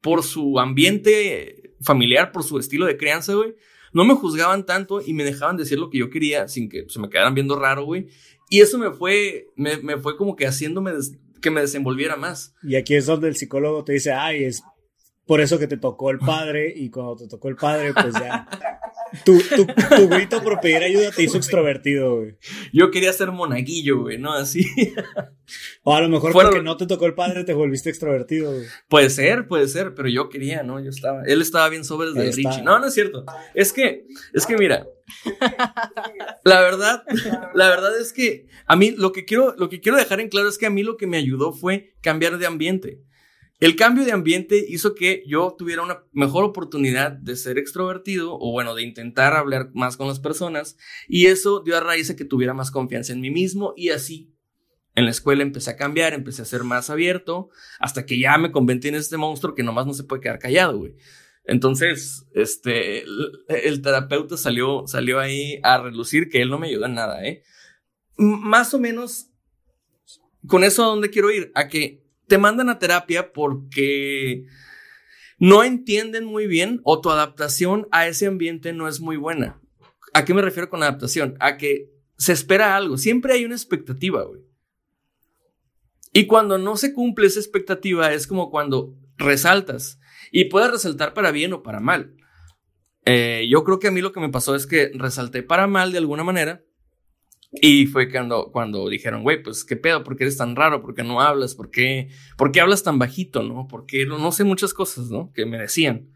por su ambiente familiar, por su estilo de crianza, güey, no me juzgaban tanto y me dejaban decir lo que yo quería sin que se me quedaran viendo raro, güey. Y eso me fue, me, me fue como que haciéndome que me desenvolviera más. Y aquí es donde el psicólogo te dice, ay, es por eso que te tocó el padre y cuando te tocó el padre, pues ya... Tu, tu, tu grito por pedir ayuda te hizo extrovertido, güey. Yo quería ser monaguillo, güey, ¿no? Así. O a lo mejor Fueron- porque no te tocó el padre te volviste extrovertido, güey. Puede ser, puede ser, pero yo quería, ¿no? Yo estaba, él estaba bien sobre desde está. Richie. No, no es cierto. Es que, es que mira, la verdad, la verdad es que a mí lo que quiero, lo que quiero dejar en claro es que a mí lo que me ayudó fue cambiar de ambiente. El cambio de ambiente hizo que yo tuviera una mejor oportunidad de ser extrovertido o bueno, de intentar hablar más con las personas y eso dio a raíz a que tuviera más confianza en mí mismo y así en la escuela empecé a cambiar, empecé a ser más abierto hasta que ya me convertí en este monstruo que nomás no se puede quedar callado, güey. Entonces, este, el, terapeuta salió, salió ahí a relucir que él no me ayudó en nada, ¿eh? Más o menos, con eso a dónde quiero ir, a que te mandan a terapia porque no entienden muy bien o tu adaptación a ese ambiente no es muy buena. ¿A qué me refiero con adaptación? A que se espera algo, siempre hay una expectativa, güey. Y cuando no se cumple esa expectativa es como cuando resaltas y puedes resaltar para bien o para mal. Eh, yo creo que a mí lo que me pasó es que resalté para mal de alguna manera y fue cuando, cuando dijeron, güey, pues qué pedo, ¿por qué eres tan raro? ¿Por qué no hablas? ¿Por qué, por qué hablas tan bajito? ¿No? Porque no, sé muchas cosas, ¿no? Que me decían.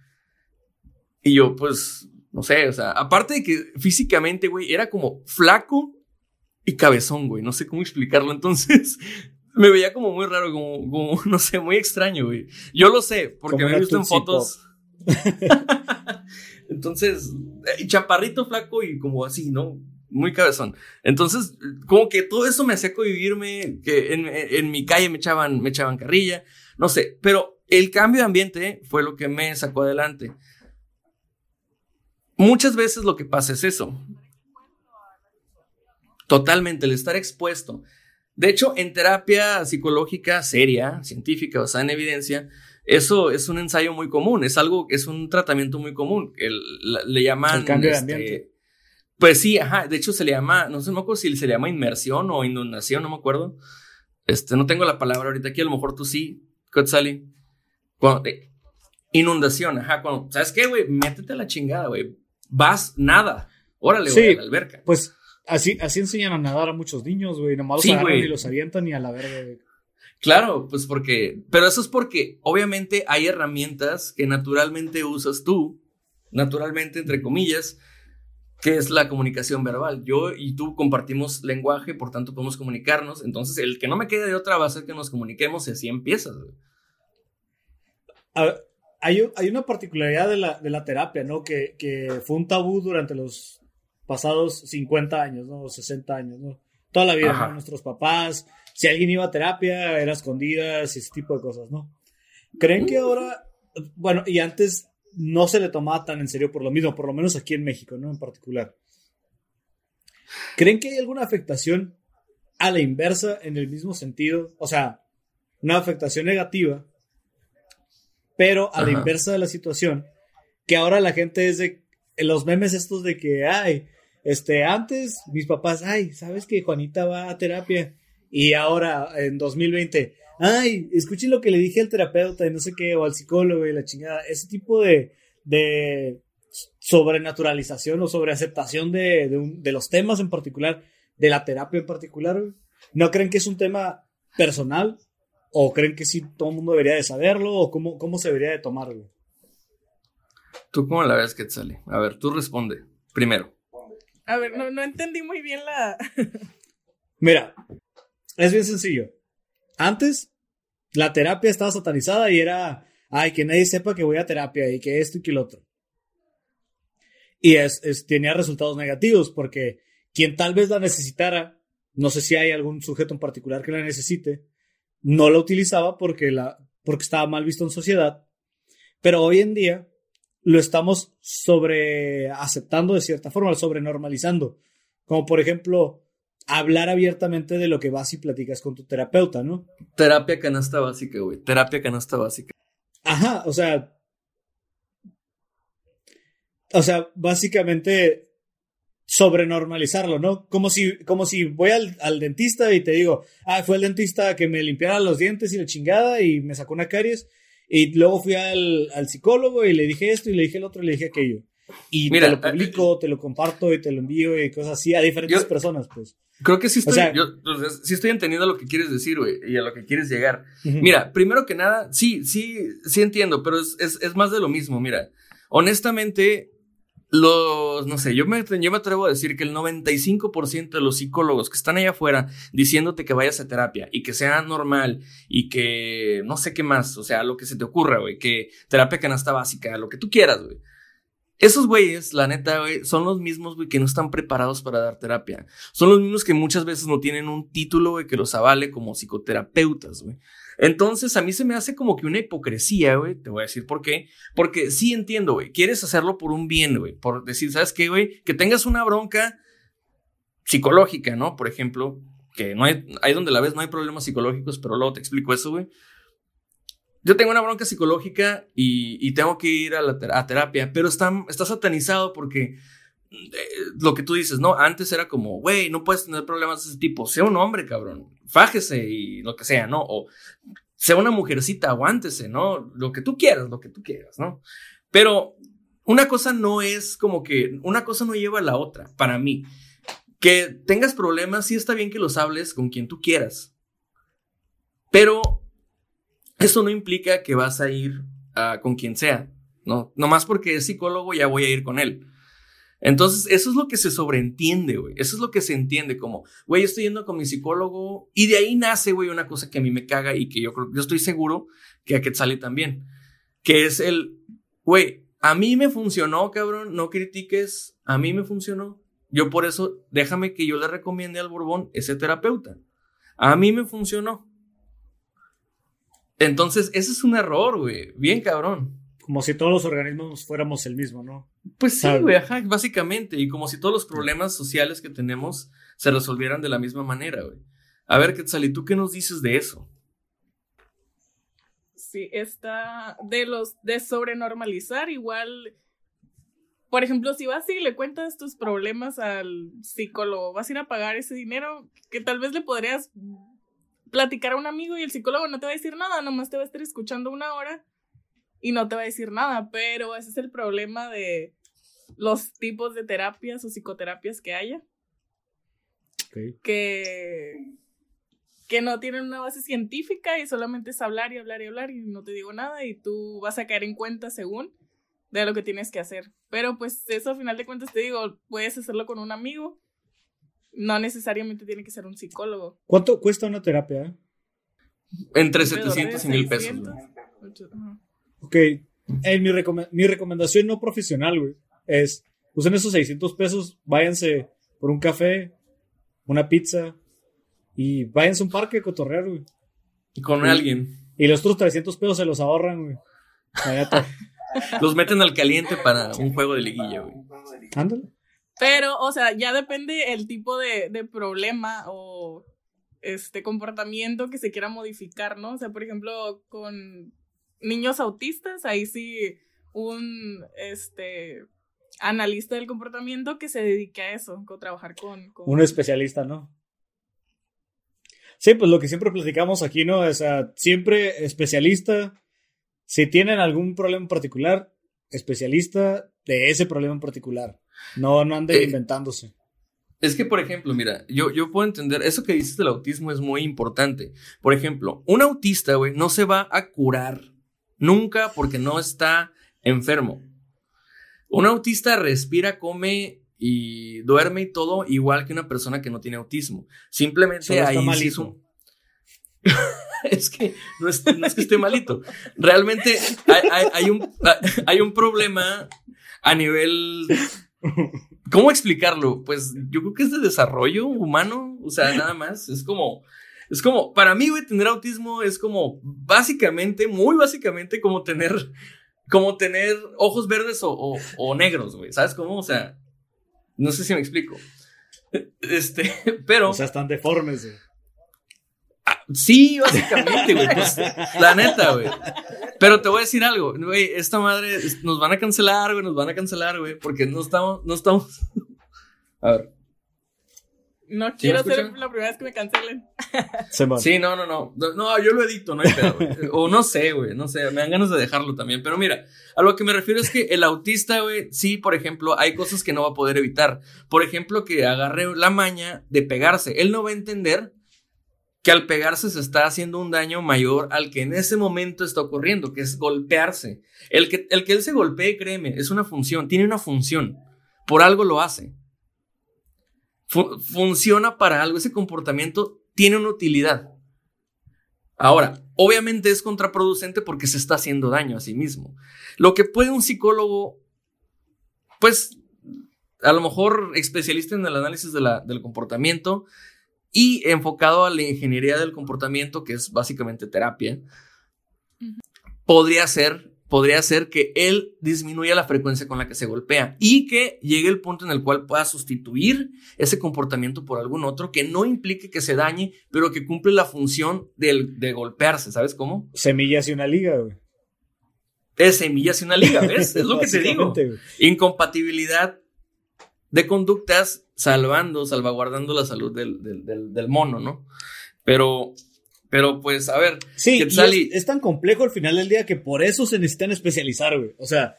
Y yo, pues, no sé, o sea, aparte de que físicamente, güey, era como flaco y cabezón, güey, no sé cómo explicarlo. Entonces, me veía como muy raro, como, como no sé, muy extraño, güey. Yo lo sé, porque me he visto en fotos. Entonces, eh, chaparrito, flaco y como así, ¿no? Muy cabezón. Entonces, como que todo eso me hacía convivirme, que en, en mi calle me echaban, me echaban carrilla, no sé, pero el cambio de ambiente fue lo que me sacó adelante. Muchas veces lo que pasa es eso. Totalmente, el estar expuesto. De hecho, en terapia psicológica seria, científica, basada en evidencia, eso es un ensayo muy común, es algo, es un tratamiento muy común. El- la- le llaman. El cambio de este, ambiente. Pues sí, ajá. De hecho, se le llama, no sé, no me acuerdo si se le llama inmersión o inundación, no me acuerdo. Este, no tengo la palabra ahorita aquí, a lo mejor tú sí. Cuando, eh, inundación, ajá. Cuando, ¿sabes qué, güey? Métete a la chingada, güey. Vas, nada. Órale, Sí. güey, a la alberca. Pues así, así enseñan a nadar a muchos niños, güey. Nomás los Sí, agarran y los avientan y a la verga, güey. Claro, pues porque, pero eso es porque obviamente hay herramientas que naturalmente usas tú, naturalmente entre comillas, que es la comunicación verbal. Yo y tú compartimos lenguaje, por tanto podemos comunicarnos. Entonces, el que no me quede de otra va a ser que nos comuniquemos y así empiezas. hay, una particularidad de la, de la terapia, ¿no? Que, que fue un tabú durante los pasados 50 años, ¿no? O 60 años, ¿no? Toda la vida. Nuestros papás, si alguien iba a terapia, era escondidas y ese tipo de cosas, ¿no? ¿Creen que ahora, bueno, y antes no se le tomaba tan en serio por lo mismo, por lo menos aquí en México, ¿no? En particular. ¿Creen que hay alguna afectación a la inversa en el mismo sentido? O sea, una afectación negativa, pero a la inversa de la situación, que ahora la gente es de en los memes estos de que, ay, este, antes mis papás, ay, ¿sabes que Juanita va a terapia? Y ahora, en 2020, ay, escuchen lo que le dije al terapeuta y no sé qué, o al psicólogo y la chingada. Ese tipo de, de sobrenaturalización o sobreaceptación de, de, de los temas en particular, de la terapia en particular, ¿no creen que es un tema personal? ¿O creen que sí todo el mundo debería de saberlo? ¿O cómo, cómo se debería de tomarlo? ¿Tú cómo la ves, Quetzale? A ver, tú responde primero. A ver, no, no entendí muy bien la... Mira, es bien sencillo. Antes, la terapia estaba satanizada y era, ay, que nadie sepa que voy a terapia y que esto y que lo otro. Y es, es, tenía resultados negativos porque quien tal vez la necesitara, no sé si hay algún sujeto en particular que la necesite, no la utilizaba porque, la, porque estaba mal visto en sociedad. Pero hoy en día lo estamos sobre aceptando de cierta forma, sobre normalizando. Como por ejemplo, hablar abiertamente de lo que vas y platicas con tu terapeuta, ¿no? Terapia canasta básica, güey. Terapia canasta básica. Ajá, o sea. O sea, básicamente sobrenormalizarlo, ¿no? Como si, como si voy al, al, dentista y te digo, ah, fue el dentista que me limpiara los dientes y la chingada y me sacó una caries. Y luego fui al, al psicólogo y le dije esto y le dije el otro y le dije aquello. Y Mira, te lo publico, eh, te lo comparto y te lo envío y cosas así a diferentes yo, personas, pues. Creo que sí estoy, o sea, yo, sí estoy entendiendo lo que quieres decir, güey, y a lo que quieres llegar. Uh -huh. Mira, primero que nada, sí, sí, sí entiendo, pero es, es, es más de lo mismo, mira. Honestamente, los, no sé, yo me, yo me atrevo a decir que el 95% de los psicólogos que están allá afuera diciéndote que vayas a terapia y que sea normal y que no sé qué más, o sea, lo que se te ocurra, güey, que terapia canasta básica, lo que tú quieras, güey. Esos güeyes, la neta, güey, son los mismos, güey, que no están preparados para dar terapia. Son los mismos que muchas veces no tienen un título, güey, que los avale como psicoterapeutas, güey. Entonces, a mí se me hace como que una hipocresía, güey. Te voy a decir por qué. Porque sí entiendo, güey. Quieres hacerlo por un bien, güey. Por decir, ¿sabes qué, güey? Que tengas una bronca psicológica, ¿no? Por ejemplo, que no hay, ahí donde la ves no hay problemas psicológicos, pero luego te explico eso, güey. Yo tengo una bronca psicológica y, y tengo que ir a, la a terapia, pero está, está satanizado porque eh, lo que tú dices, ¿no? Antes era como, güey, no puedes tener problemas de ese tipo. Sea un hombre, cabrón. Fájese y lo que sea, ¿no? O sea una mujercita, aguántese, ¿no? Lo que tú quieras, lo que tú quieras, ¿no? Pero una cosa no es como que, una cosa no lleva a la otra, para mí. Que tengas problemas, sí está bien que los hables con quien tú quieras. Pero eso no implica que vas a ir uh, con quien sea, ¿no? Nomás porque es psicólogo ya voy a ir con él. Entonces, eso es lo que se sobreentiende, güey. Eso es lo que se entiende como, güey, estoy yendo con mi psicólogo y de ahí nace, güey, una cosa que a mí me caga y que yo creo, yo estoy seguro que a Quetzali también, que es el, güey, a mí me funcionó, cabrón, no critiques, a mí me funcionó. Yo por eso, déjame que yo le recomiende al Borbón ese terapeuta. A mí me funcionó. Entonces, ese es un error, güey, bien cabrón como si todos los organismos fuéramos el mismo, ¿no? Pues sí, güey, ajá, básicamente. Y como si todos los problemas sociales que tenemos se resolvieran de la misma manera, güey. A ver, Quetzal, ¿tú qué nos dices de eso? Sí, está de los de sobrenormalizar, igual. Por ejemplo, si vas y le cuentas tus problemas al psicólogo, vas a ir a pagar ese dinero que tal vez le podrías platicar a un amigo y el psicólogo no te va a decir nada, nomás te va a estar escuchando una hora y no te va a decir nada, pero ese es el problema de los tipos de terapias o psicoterapias que haya. Okay. Que, que no tienen una base científica y solamente es hablar y hablar y hablar y no te digo nada y tú vas a caer en cuenta según de lo que tienes que hacer. Pero pues eso al final de cuentas te digo, puedes hacerlo con un amigo, no necesariamente tiene que ser un psicólogo. ¿Cuánto cuesta una terapia? Entre 700 y 1000 pesos. ¿no? Ok, eh, mi, recom mi recomendación no profesional, güey, es usen esos 600 pesos, váyanse por un café, una pizza y váyanse a un parque a cotorrear, güey. Y con y, alguien. Y los otros 300 pesos se los ahorran, güey. los meten al caliente para un juego de liguilla, güey. Ándale. Pero, o sea, ya depende el tipo de, de problema o este comportamiento que se quiera modificar, ¿no? O sea, por ejemplo, con niños autistas, ahí sí un este analista del comportamiento que se dedique a eso, a trabajar con, con... Un especialista, ¿no? Sí, pues lo que siempre platicamos aquí, ¿no? O sea, siempre especialista. Si tienen algún problema en particular, especialista de ese problema en particular. No, no anden Eh, inventándose. Es que, por ejemplo, mira, yo, yo puedo entender, eso que dices del autismo es muy importante. Por ejemplo, un autista, güey, no se va a curar nunca porque no está enfermo. Un autista respira, come y duerme y todo igual que una persona que no tiene autismo. Simplemente Solo está ahí sí es un... es que no es, no es que esté malito. Realmente hay, hay- hay un, hay un problema a nivel ¿Cómo explicarlo? Pues yo creo que es de desarrollo humano, o sea, nada más. Es como, es como, para mí, güey, tener autismo es como, básicamente, muy básicamente, como tener, como tener ojos verdes o, negros, güey. ¿Sabes cómo? O sea, no sé si me explico. Este, pero. O sea, están deformes. güey. Sí, básicamente, güey. Pues, la neta, güey. Pero te voy a decir algo, güey. Esta madre nos van a cancelar, güey. Nos van a cancelar, güey. Porque no estamos, no estamos. A ver. No quiero ser la primera vez que me cancelen. Sí, no, no, no. No, no, yo lo edito, no hay pedo, güey. O no sé, güey. No sé. Me dan ganas de dejarlo también. Pero mira, a lo que me refiero es que el autista, güey, sí, por ejemplo, hay cosas que no va a poder evitar. Por ejemplo, que agarre la maña de pegarse. Él no va a entender que al pegarse se está haciendo un daño mayor al que en ese momento está ocurriendo, que es golpearse. El que, el que él se golpee, créeme, es una función, tiene una función. Por algo lo hace. Fu- funciona para algo, ese comportamiento tiene una utilidad. Ahora, obviamente es contraproducente porque se está haciendo daño a sí mismo. Lo que puede un psicólogo, pues, a lo mejor especialista en el análisis del comportamiento y enfocado a la ingeniería del comportamiento, que es básicamente terapia, podría ser, podría ser que él disminuya la frecuencia con la que se golpea y que llegue el punto en el cual pueda sustituir ese comportamiento por algún otro que no implique que se dañe, pero que cumple la función del- de golpearse, ¿sabes cómo? Semillas y una liga, güey. Es semillas y una liga, ¿ves? Es lo que te digo. Incompatibilidad de conductas salvando, salvaguardando la salud del, del- del- del mono, ¿no? Pero, pero pues, a ver, Sí, Quetzali- es, es tan complejo al final del día que por eso se necesitan especializar, güey. O sea,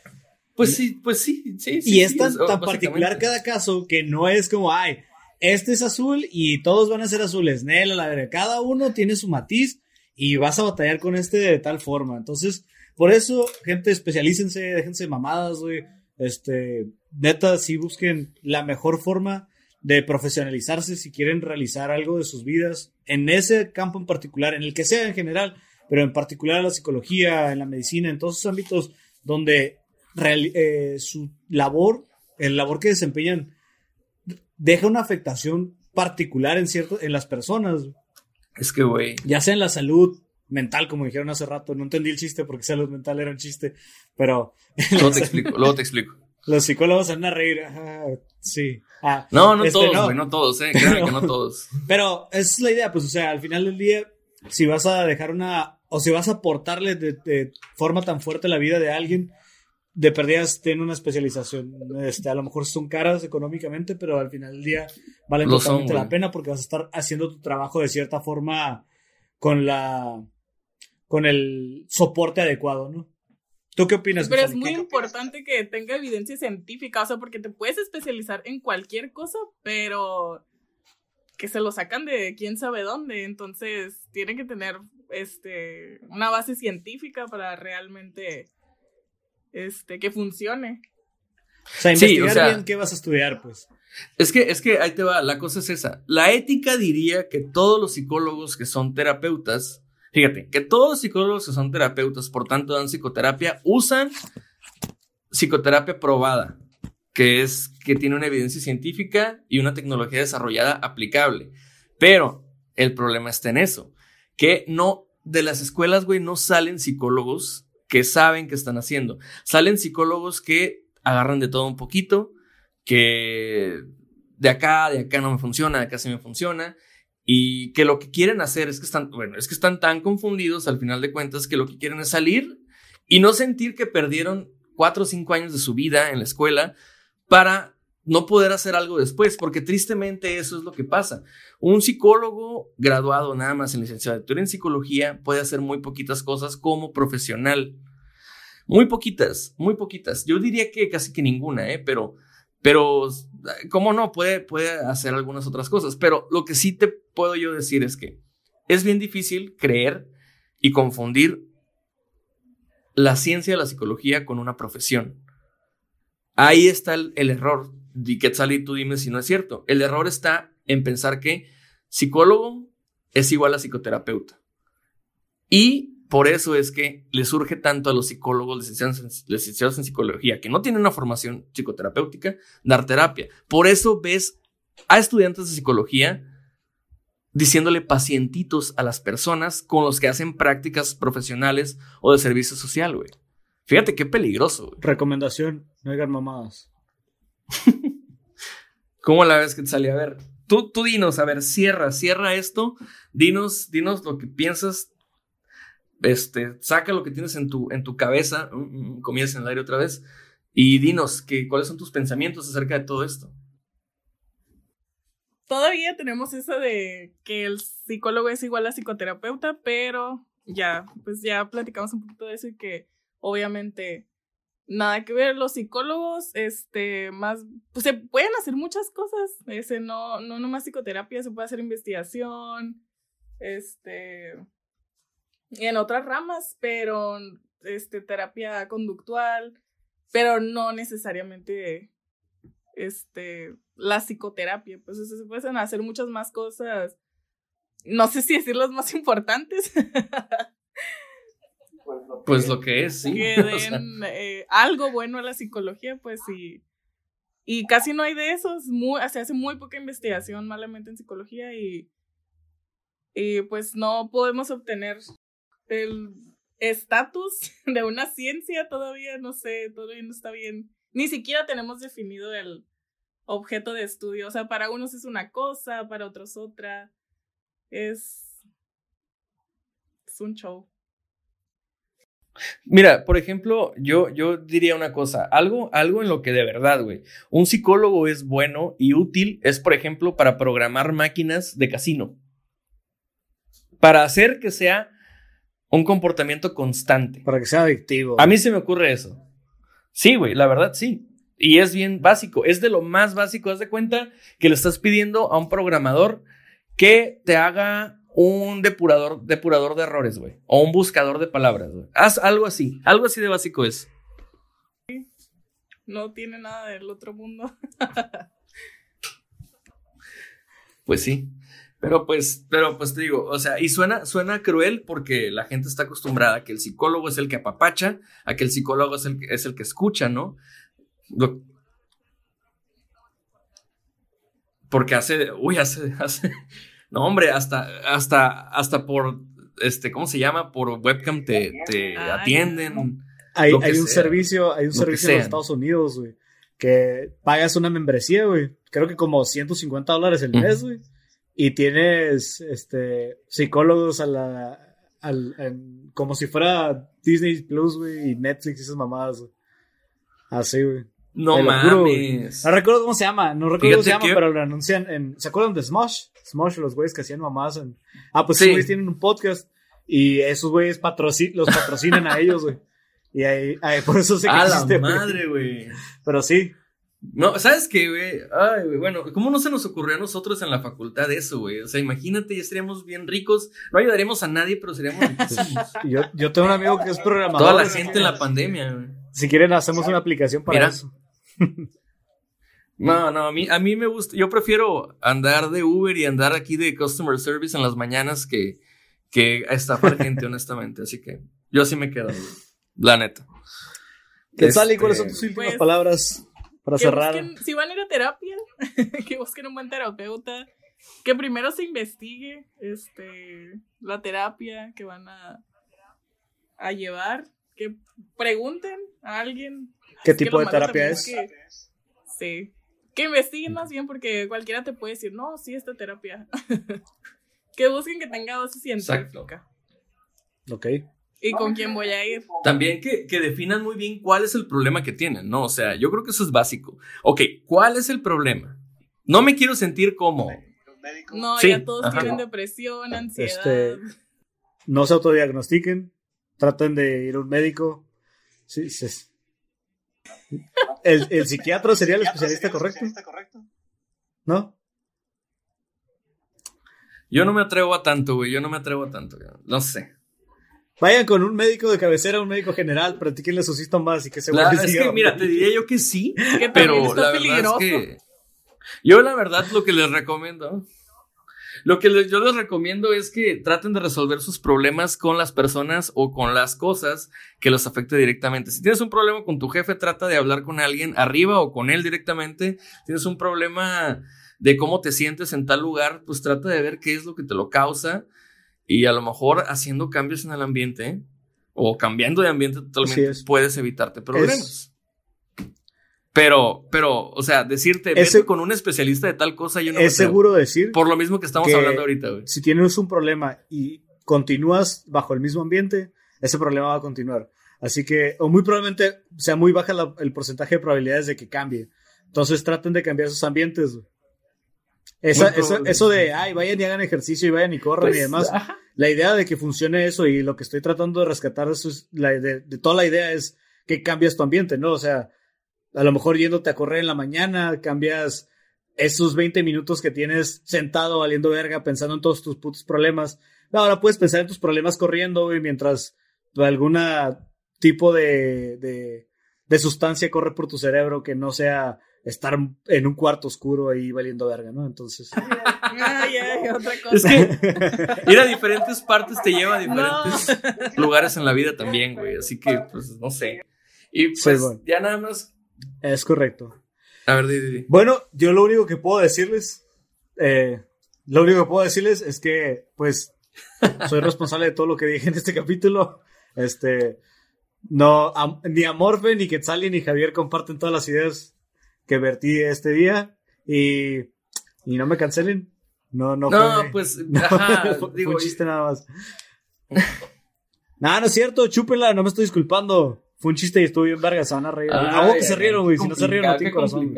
pues sí, pues sí, sí, sí. y es tan, tan particular cada caso que no es como, ay, este es azul y todos van a ser azules. Nel, a la verga. Cada uno tiene su matiz y vas a batallar con este de tal forma. Entonces, por eso, gente, especialícense, déjense mamadas, güey. Este, neta, sí busquen la mejor forma de profesionalizarse si quieren realizar algo de sus vidas en ese campo en particular, en el que sea en general, pero en particular en la psicología, en la medicina, en todos esos ámbitos donde eh, su labor, el labor que desempeñan, deja una afectación particular en cierto, en las personas, Es que, güey, ya sea en la salud mental, como dijeron hace rato, no entendí el chiste porque salud mental era un chiste, pero luego te explico, luego te explico. Los psicólogos se van a reír, ajá, sí. Ah, No, no este, todos, no. todos, eh, créanme que no todos. Pero esa es la idea, pues, o sea, al final del día, si vas a dejar una, o si vas a aportarle de, de forma tan fuerte la vida de alguien, de perdidas tiene una especialización. Este, a lo mejor son caras económicamente, pero al final del día valen son, totalmente la pena porque vas a estar haciendo tu trabajo de cierta forma con la, con el soporte adecuado, ¿no? ¿Tú qué opinas? Pero es muy ¿Qué- importante que tenga evidencia científica, o sea, porque te puedes especializar en cualquier cosa, pero que se lo sacan de quién sabe dónde, entonces tienen que tener este una base científica para realmente este que funcione. O sea, Sí, investigar o sea- bien qué vas a estudiar, pues. Es que, es que ahí te va, la cosa es esa. La ética diría que todos los psicólogos que son terapeutas, fíjate, que todos los psicólogos que son terapeutas, por tanto dan psicoterapia, usan psicoterapia probada, que es que tiene una evidencia científica y una tecnología desarrollada aplicable. Pero el problema está en eso, que no, de las escuelas, güey, no salen psicólogos que saben qué están haciendo. Salen psicólogos que agarran de todo un poquito, que de acá, de acá no me funciona, de acá sí me funciona, y que lo que quieren hacer es que están, bueno, es que están tan confundidos al final de cuentas que lo que quieren es salir y no sentir que perdieron cuatro o cinco años de su vida en la escuela para no poder hacer algo después, porque tristemente eso es lo que pasa. Un psicólogo graduado nada más en licenciatura en psicología puede hacer muy poquitas cosas como profesional. Muy poquitas, muy poquitas. Yo diría que casi que ninguna, ¿eh? Pero, pero, ¿cómo no? Puede, puede hacer algunas otras cosas. Pero lo que sí te puedo yo decir es que es bien difícil creer y confundir la ciencia de la psicología con una profesión. Ahí está el, error. Di y tú dime si no es cierto. El error está en pensar que psicólogo es igual a psicoterapeuta. Y por eso es que le surge tanto a los psicólogos licenciados en, psicología, que no tienen una formación psicoterapéutica, dar terapia. Por eso ves a estudiantes de psicología diciéndole pacientitos a las personas con los que hacen prácticas profesionales o de servicio social, güey. Fíjate qué peligroso. Recomendación, no hagan mamadas. ¿Cómo la ves que te salía? A ver, tú, tú dinos, a ver, cierra, cierra esto, dinos, dinos lo que piensas este, saca lo que tienes en tu, en tu cabeza, mm, mm, comienza en el aire otra vez, y dinos que, cuáles son tus pensamientos acerca de todo esto. Todavía tenemos eso de que el psicólogo es igual a psicoterapeuta, pero ya, pues ya platicamos un poquito de eso y que obviamente nada que ver. Los psicólogos, este, más, pues se pueden hacer muchas cosas. Ese no, no nomás psicoterapia, se puede hacer investigación, este, en otras ramas, pero este, terapia conductual, pero no necesariamente este, la psicoterapia, pues se pueden hacer muchas más cosas, no sé si decir las más importantes. pues lo que es, sí. Que den eh, algo bueno a la psicología, pues sí. Y casi no hay de esos, muy, se hace muy poca investigación malamente en psicología y, y pues no podemos obtener el estatus de una ciencia todavía, no sé, todavía no está bien. Ni siquiera tenemos definido el objeto de estudio. O sea, para unos es una cosa, para otros otra. Es. Es un show. Mira, por ejemplo, yo, yo diría una cosa, algo, algo en lo que de verdad, güey, un psicólogo es bueno y útil es, por ejemplo, para programar máquinas de casino. Para hacer que sea un comportamiento constante. Para que sea adictivo. A mí se me ocurre eso. Sí, güey, la verdad sí. Y es bien básico, es de lo más básico. Haz de cuenta que le estás pidiendo a un programador que te haga un depurador, depurador de errores, güey. O un buscador de palabras, güey. Haz algo así, algo así de básico es. No tiene nada del otro mundo. pues sí. Pero pues, pero pues te digo, o sea, y suena, suena cruel porque la gente está acostumbrada a que el psicólogo es el que apapacha, a que el psicólogo es el, es el que escucha, ¿no? porque hace, uy, hace, hace, no hombre, hasta, hasta, hasta por, este, ¿cómo se llama? Por webcam te, te atienden. Hay, hay un servicio, hay un servicio en los Estados Unidos, güey, que pagas una membresía, güey, creo que como 150 dólares el mes, güey y tienes este psicólogos a la al, como si fuera Disney Plus, güey, y Netflix y esas mamadas, Así, güey. No mames. No recuerdo cómo se llama, no recuerdo cómo se llama, pero lo anuncian en ¿Se acuerdan de Smosh? Smosh, los güeyes que hacían mamadas en Ah, pues sí. esos güeyes tienen un podcast y esos güeyes los patrocinan a ellos, güey. Y ahí, por eso se que A la madre, güey. Pero sí, no, ¿sabes qué, güey? Ay, güey, bueno, ¿cómo no se nos ocurrió a nosotros en la facultad eso, güey? O sea, imagínate, ya seríamos bien ricos, no ayudaríamos a nadie, pero seríamos riquísimos. yo, yo tengo un amigo que es programador. Toda la gente en la pandemia, güey. Si quieren, hacemos una aplicación para eso. No, no, a mí, a mí me gusta, yo prefiero andar de Uber y andar aquí de customer service en las mañanas que, que estafar gente, honestamente. Así que yo sí me quedo, la neta. ¿Qué tal y cuáles son tus últimas pues, palabras? Para cerrar. si van a ir a terapia, que busquen un buen terapeuta, que primero se investigue este, la terapia que van a, a llevar, que pregunten a alguien. ¿Qué tipo de terapia es? sí, que investiguen más bien porque cualquiera te puede decir, no, sí, esta terapia. que busquen que tenga base científica. Ok. ¿Y con quién voy a ir? También que, que definan muy bien cuál es el problema que tienen, ¿no? O sea, yo creo que eso es básico. Ok, ¿cuál es el problema? No me quiero sentir como... No, Sí, ya todos ajá. tienen depresión, ansiedad. Este, no se autodiagnostiquen, traten de ir a un médico. Sí, sí. El, el psiquiatra sería el especialista correcto, ¿no? Yo no me atrevo a tanto, güey. Yo no me atrevo a tanto. güey. No sé. Vayan con un médico de cabecera, un médico general, practíquenle sus síntomas y que se La- vuelva es que, mira, te diría yo que sí, que pero está la verdad es que yo la verdad lo que les recomiendo, lo que les- yo les recomiendo es que traten de resolver sus problemas con las personas o con las cosas que los afecte directamente. Si tienes un problema con tu jefe, trata de hablar con alguien arriba o con él directamente. Tienes un problema de cómo te sientes en tal lugar, pues trata de ver qué es lo que te lo causa y a lo mejor haciendo cambios en el ambiente o cambiando de ambiente totalmente puedes evitarte problemas. Pero, pero, o sea, decirte, vete con un especialista de tal cosa, yo no es seguro decir Por lo mismo que estamos que- hablando ahorita, güey. si tienes un problema y continúas bajo el mismo ambiente, ese problema va a continuar. Así que, o muy probablemente sea muy baja la- el porcentaje de probabilidades de que cambie. Entonces traten de cambiar sus ambientes. güey. Esa- probable. eso de, ay, vayan y hagan ejercicio y vayan y corran Pues, y demás. ajá. La idea de que funcione eso y lo que estoy tratando de rescatar de, eso es- la- de, de toda la idea es que cambias tu ambiente, ¿no? O sea, a lo mejor yéndote a correr en la mañana, cambias esos 20 minutos que tienes sentado valiendo verga pensando en todos tus putos problemas. Ahora puedes pensar en tus problemas corriendo, güey, mientras alguna tipo de, de, de sustancia corre por tu cerebro que no sea estar en un cuarto oscuro ahí valiendo verga, ¿no? Entonces... Ay, ay, otra cosa. Es que ir a diferentes partes te lleva a diferentes lugares en la vida también, güey. Así que, pues, no sé. Y pues, Sí, bueno. ya nada más. es correcto. A ver, di, di, di. Bueno, yo lo único que puedo decirles, eh, lo único que puedo decirles es que, pues, soy responsable de todo lo que dije en este capítulo. Este, no, am- ni Amorfe, ni Quetzali, ni Javier comparten todas las ideas que vertí este día y, y no me cancelen. No, no, No, fue, pues, no, ajá, digo, un chiste nada más. Nada, no es cierto, chúpenla, no me estoy disculpando. Fue un chiste y estuvo bien verga, se van a reír. Ay, Hago que se rieron, güey. Si no se rieron, no qué corazón.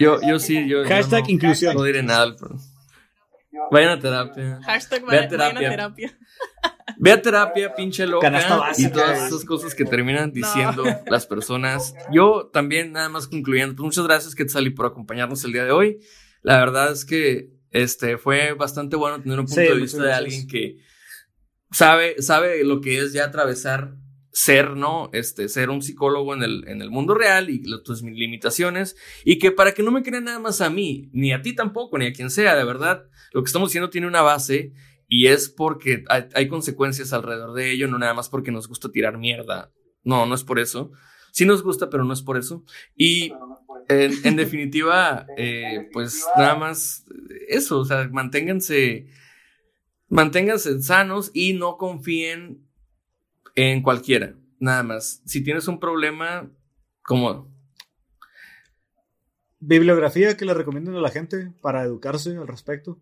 Yo, yo sí, yo. yo Hashtag no, inclusión. No diré nada, pero. Vayan a terapia. Hashtag Ve a vayan vayan a terapia. Ve a terapia, pinche loca. Canasta básica. y todas esas cosas que terminan diciendo las personas. Yo también, nada más concluyendo, pues muchas gracias, Quetzali, por acompañarnos el día de hoy. La verdad es que este fue bastante bueno tener un punto Sí, de vista de alguien que sabe, sabe lo que es ya atravesar ser, ¿no? Este, ser un psicólogo en el, en el mundo real y lo- tus limitaciones. Y que para que no me crean nada más a mí, ni a ti tampoco, ni a quien sea, de verdad, lo que estamos diciendo tiene una base y es porque hay, hay consecuencias alrededor de ello, no nada más porque nos gusta tirar mierda. No, no es por eso. Sí nos gusta, pero no es por eso. Y en, en definitiva, eh, pues nada más eso, o sea, manténganse, manténganse sanos y no confíen en cualquiera, nada más. Si tienes un problema, como bibliografía que le recomienden a la gente para educarse al respecto.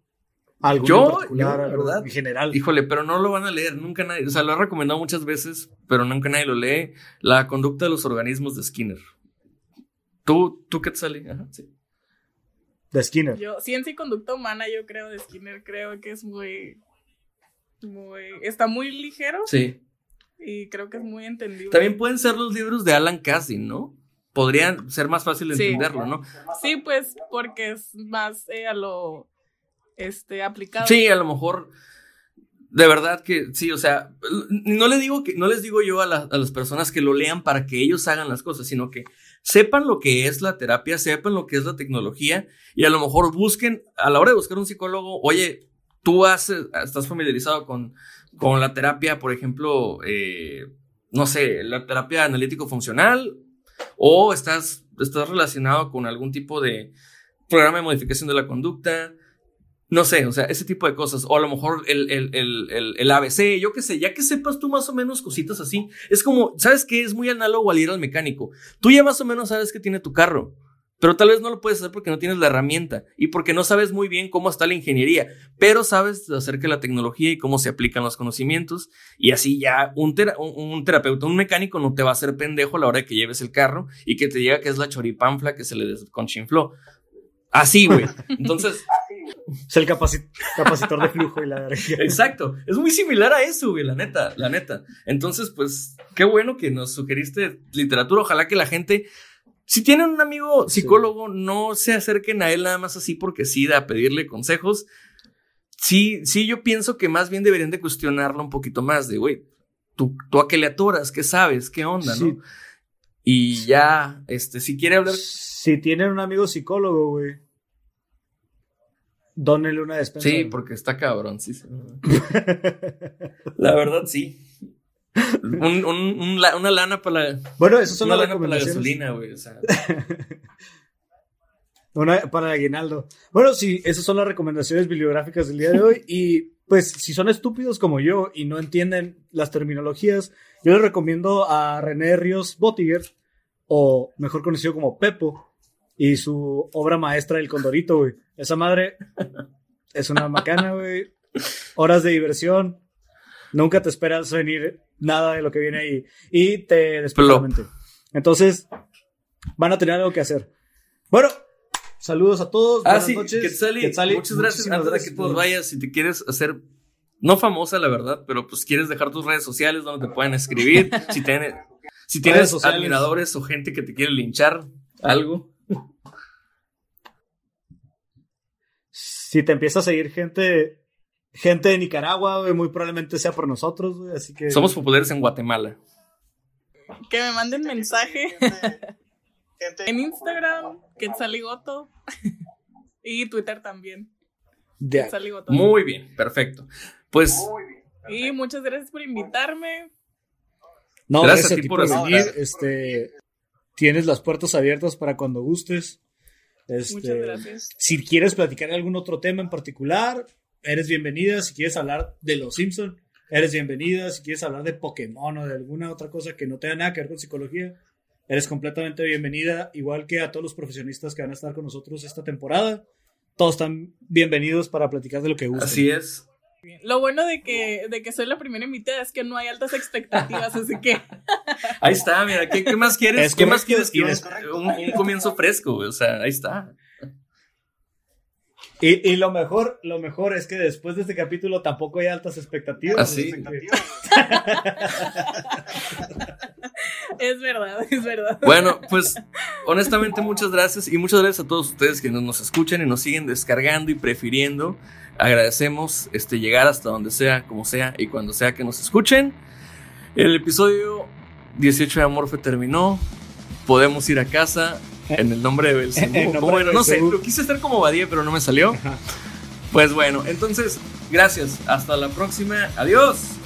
¿Alguna Yo- en particular, yo, la algo verdad, en general. Híjole, pero no lo van a leer, nunca nadie, o sea, lo he recomendado muchas veces, pero nunca nadie lo lee. La conducta de los organismos de Skinner. ¿Tú, tú qué te sale? Ajá, sí. De Skinner. Yo, ciencia y conducta humana, yo creo, de Skinner, creo que es muy. Muy. Está muy ligero Sí. y creo que es muy entendible. También pueden ser los libros de Alan Cassin, ¿no? Podrían ser más fácil de Sí. entenderlo, ¿no? Sí, pues, porque es más eh, a lo. Este, aplicado. Sí, a lo mejor. De verdad que sí, o sea, no le digo que, no les digo yo a, la- a las personas que lo lean para que ellos hagan las cosas, sino que sepan lo que es la terapia, sepan lo que es la tecnología y a lo mejor busquen, a la hora de buscar un psicólogo, oye, tú haces, estás familiarizado con, con la terapia, por ejemplo, eh, no sé, la terapia analítico funcional o estás, estás relacionado con algún tipo de programa de modificación de la conducta. No sé, o sea, ese tipo de cosas. O a lo mejor el, el, el, el, ABC, yo qué sé, ya que sepas tú más o menos cositas así. Es como, ¿sabes qué? Es muy análogo al ir al mecánico. Tú ya más o menos sabes que tiene tu carro, pero tal vez no lo puedes hacer porque no tienes la herramienta y porque no sabes muy bien cómo está la ingeniería, pero sabes acerca de la tecnología y cómo se aplican los conocimientos y así ya un, un, terapeuta, un mecánico no te va a hacer pendejo a la hora de que lleves el carro y que te diga que es la choripanfla que se le desconchinfló. Así, güey. Entonces. Es el capacitor de flujo y la Exacto. Es muy similar a eso, güey, la neta, la neta. Entonces, pues, qué bueno que nos sugeriste literatura. Ojalá que la gente si tienen un amigo psicólogo, no se acerquen a él nada más así porque sí, a pedirle consejos. Sí, sí, yo pienso que más bien deberían de cuestionarlo un poquito más, de, güey, ¿tú, tú a qué le atoras, qué sabes, qué onda, ¿no? Y ya, este, si quiere hablar. Si tienen un amigo psicólogo, güey. Dónenle una despensa. Sí, porque está cabrón, sí. La verdad, sí una lana para la. Bueno, eso son una lana para la gasolina, güey. O sea. una para el aguinaldo. Bueno, sí, esas son las recomendaciones bibliográficas del día de hoy. Y pues, si son estúpidos como yo y no entienden las terminologías, yo les recomiendo a René Ríos Botiger, o mejor conocido como Pepo, y su obra maestra El Condorito, güey. Esa madre es una macana, güey. Horas de diversión. Nunca te esperas venir nada de lo que viene ahí. Y te despierta Entonces, van a tener algo que hacer. Bueno, saludos a todos. Ah, buenas noches. muchas gracias. Antes que tú vayas, si te quieres hacer, no famosa, la verdad, pero pues quieres dejar tus redes sociales donde te pueden escribir. si, tienes, si tienes admiradores o gente que te quiere linchar, algo. Si te empieza a seguir gente gente de Nicaragua, muy probablemente sea por nosotros, así que... Somos populares en Guatemala. Que me manden mensaje. en Instagram, Quetzaligoto. y Twitter también. Quetzaligoto. Muy bien, perfecto. Pues... Y muchas gracias por invitarme. No, gracias, a ti por venir. Este, tienes las puertas abiertas para cuando gustes. Este, muchas gracias. Si quieres platicar algún otro tema en particular, eres bienvenida. Si quieres hablar de Los Simpson, eres bienvenida. Si quieres hablar de Pokémon o de alguna otra cosa que no tenga nada que ver con psicología, eres completamente bienvenida. Igual que a todos los profesionistas que van a estar con nosotros esta temporada. Todos están bienvenidos para platicar de lo que gusten. Así es. Lo bueno de que, de que soy la primera invitada es que no hay altas expectativas, así que. Ahí está, mira, ¿qué, más quieres? ¿Qué más quieres? Un, un, comienzo fresco, o sea, ahí está. Y, lo mejor, lo mejor es que después de este capítulo tampoco hay altas expectativas. Así. es verdad, es verdad. Bueno, pues honestamente muchas gracias y muchas gracias a todos ustedes que nos, escuchan y nos siguen descargando y prefiriendo. Agradecemos este, llegar hasta donde sea, como sea y cuando sea que nos escuchen. El episodio 18 de Amorfe terminó. Podemos ir a casa. En el nombre de Belzebú. bueno, no sé, lo quise hacer como Badía, pero no me salió. Pues bueno, entonces, gracias. Hasta la próxima. Adiós.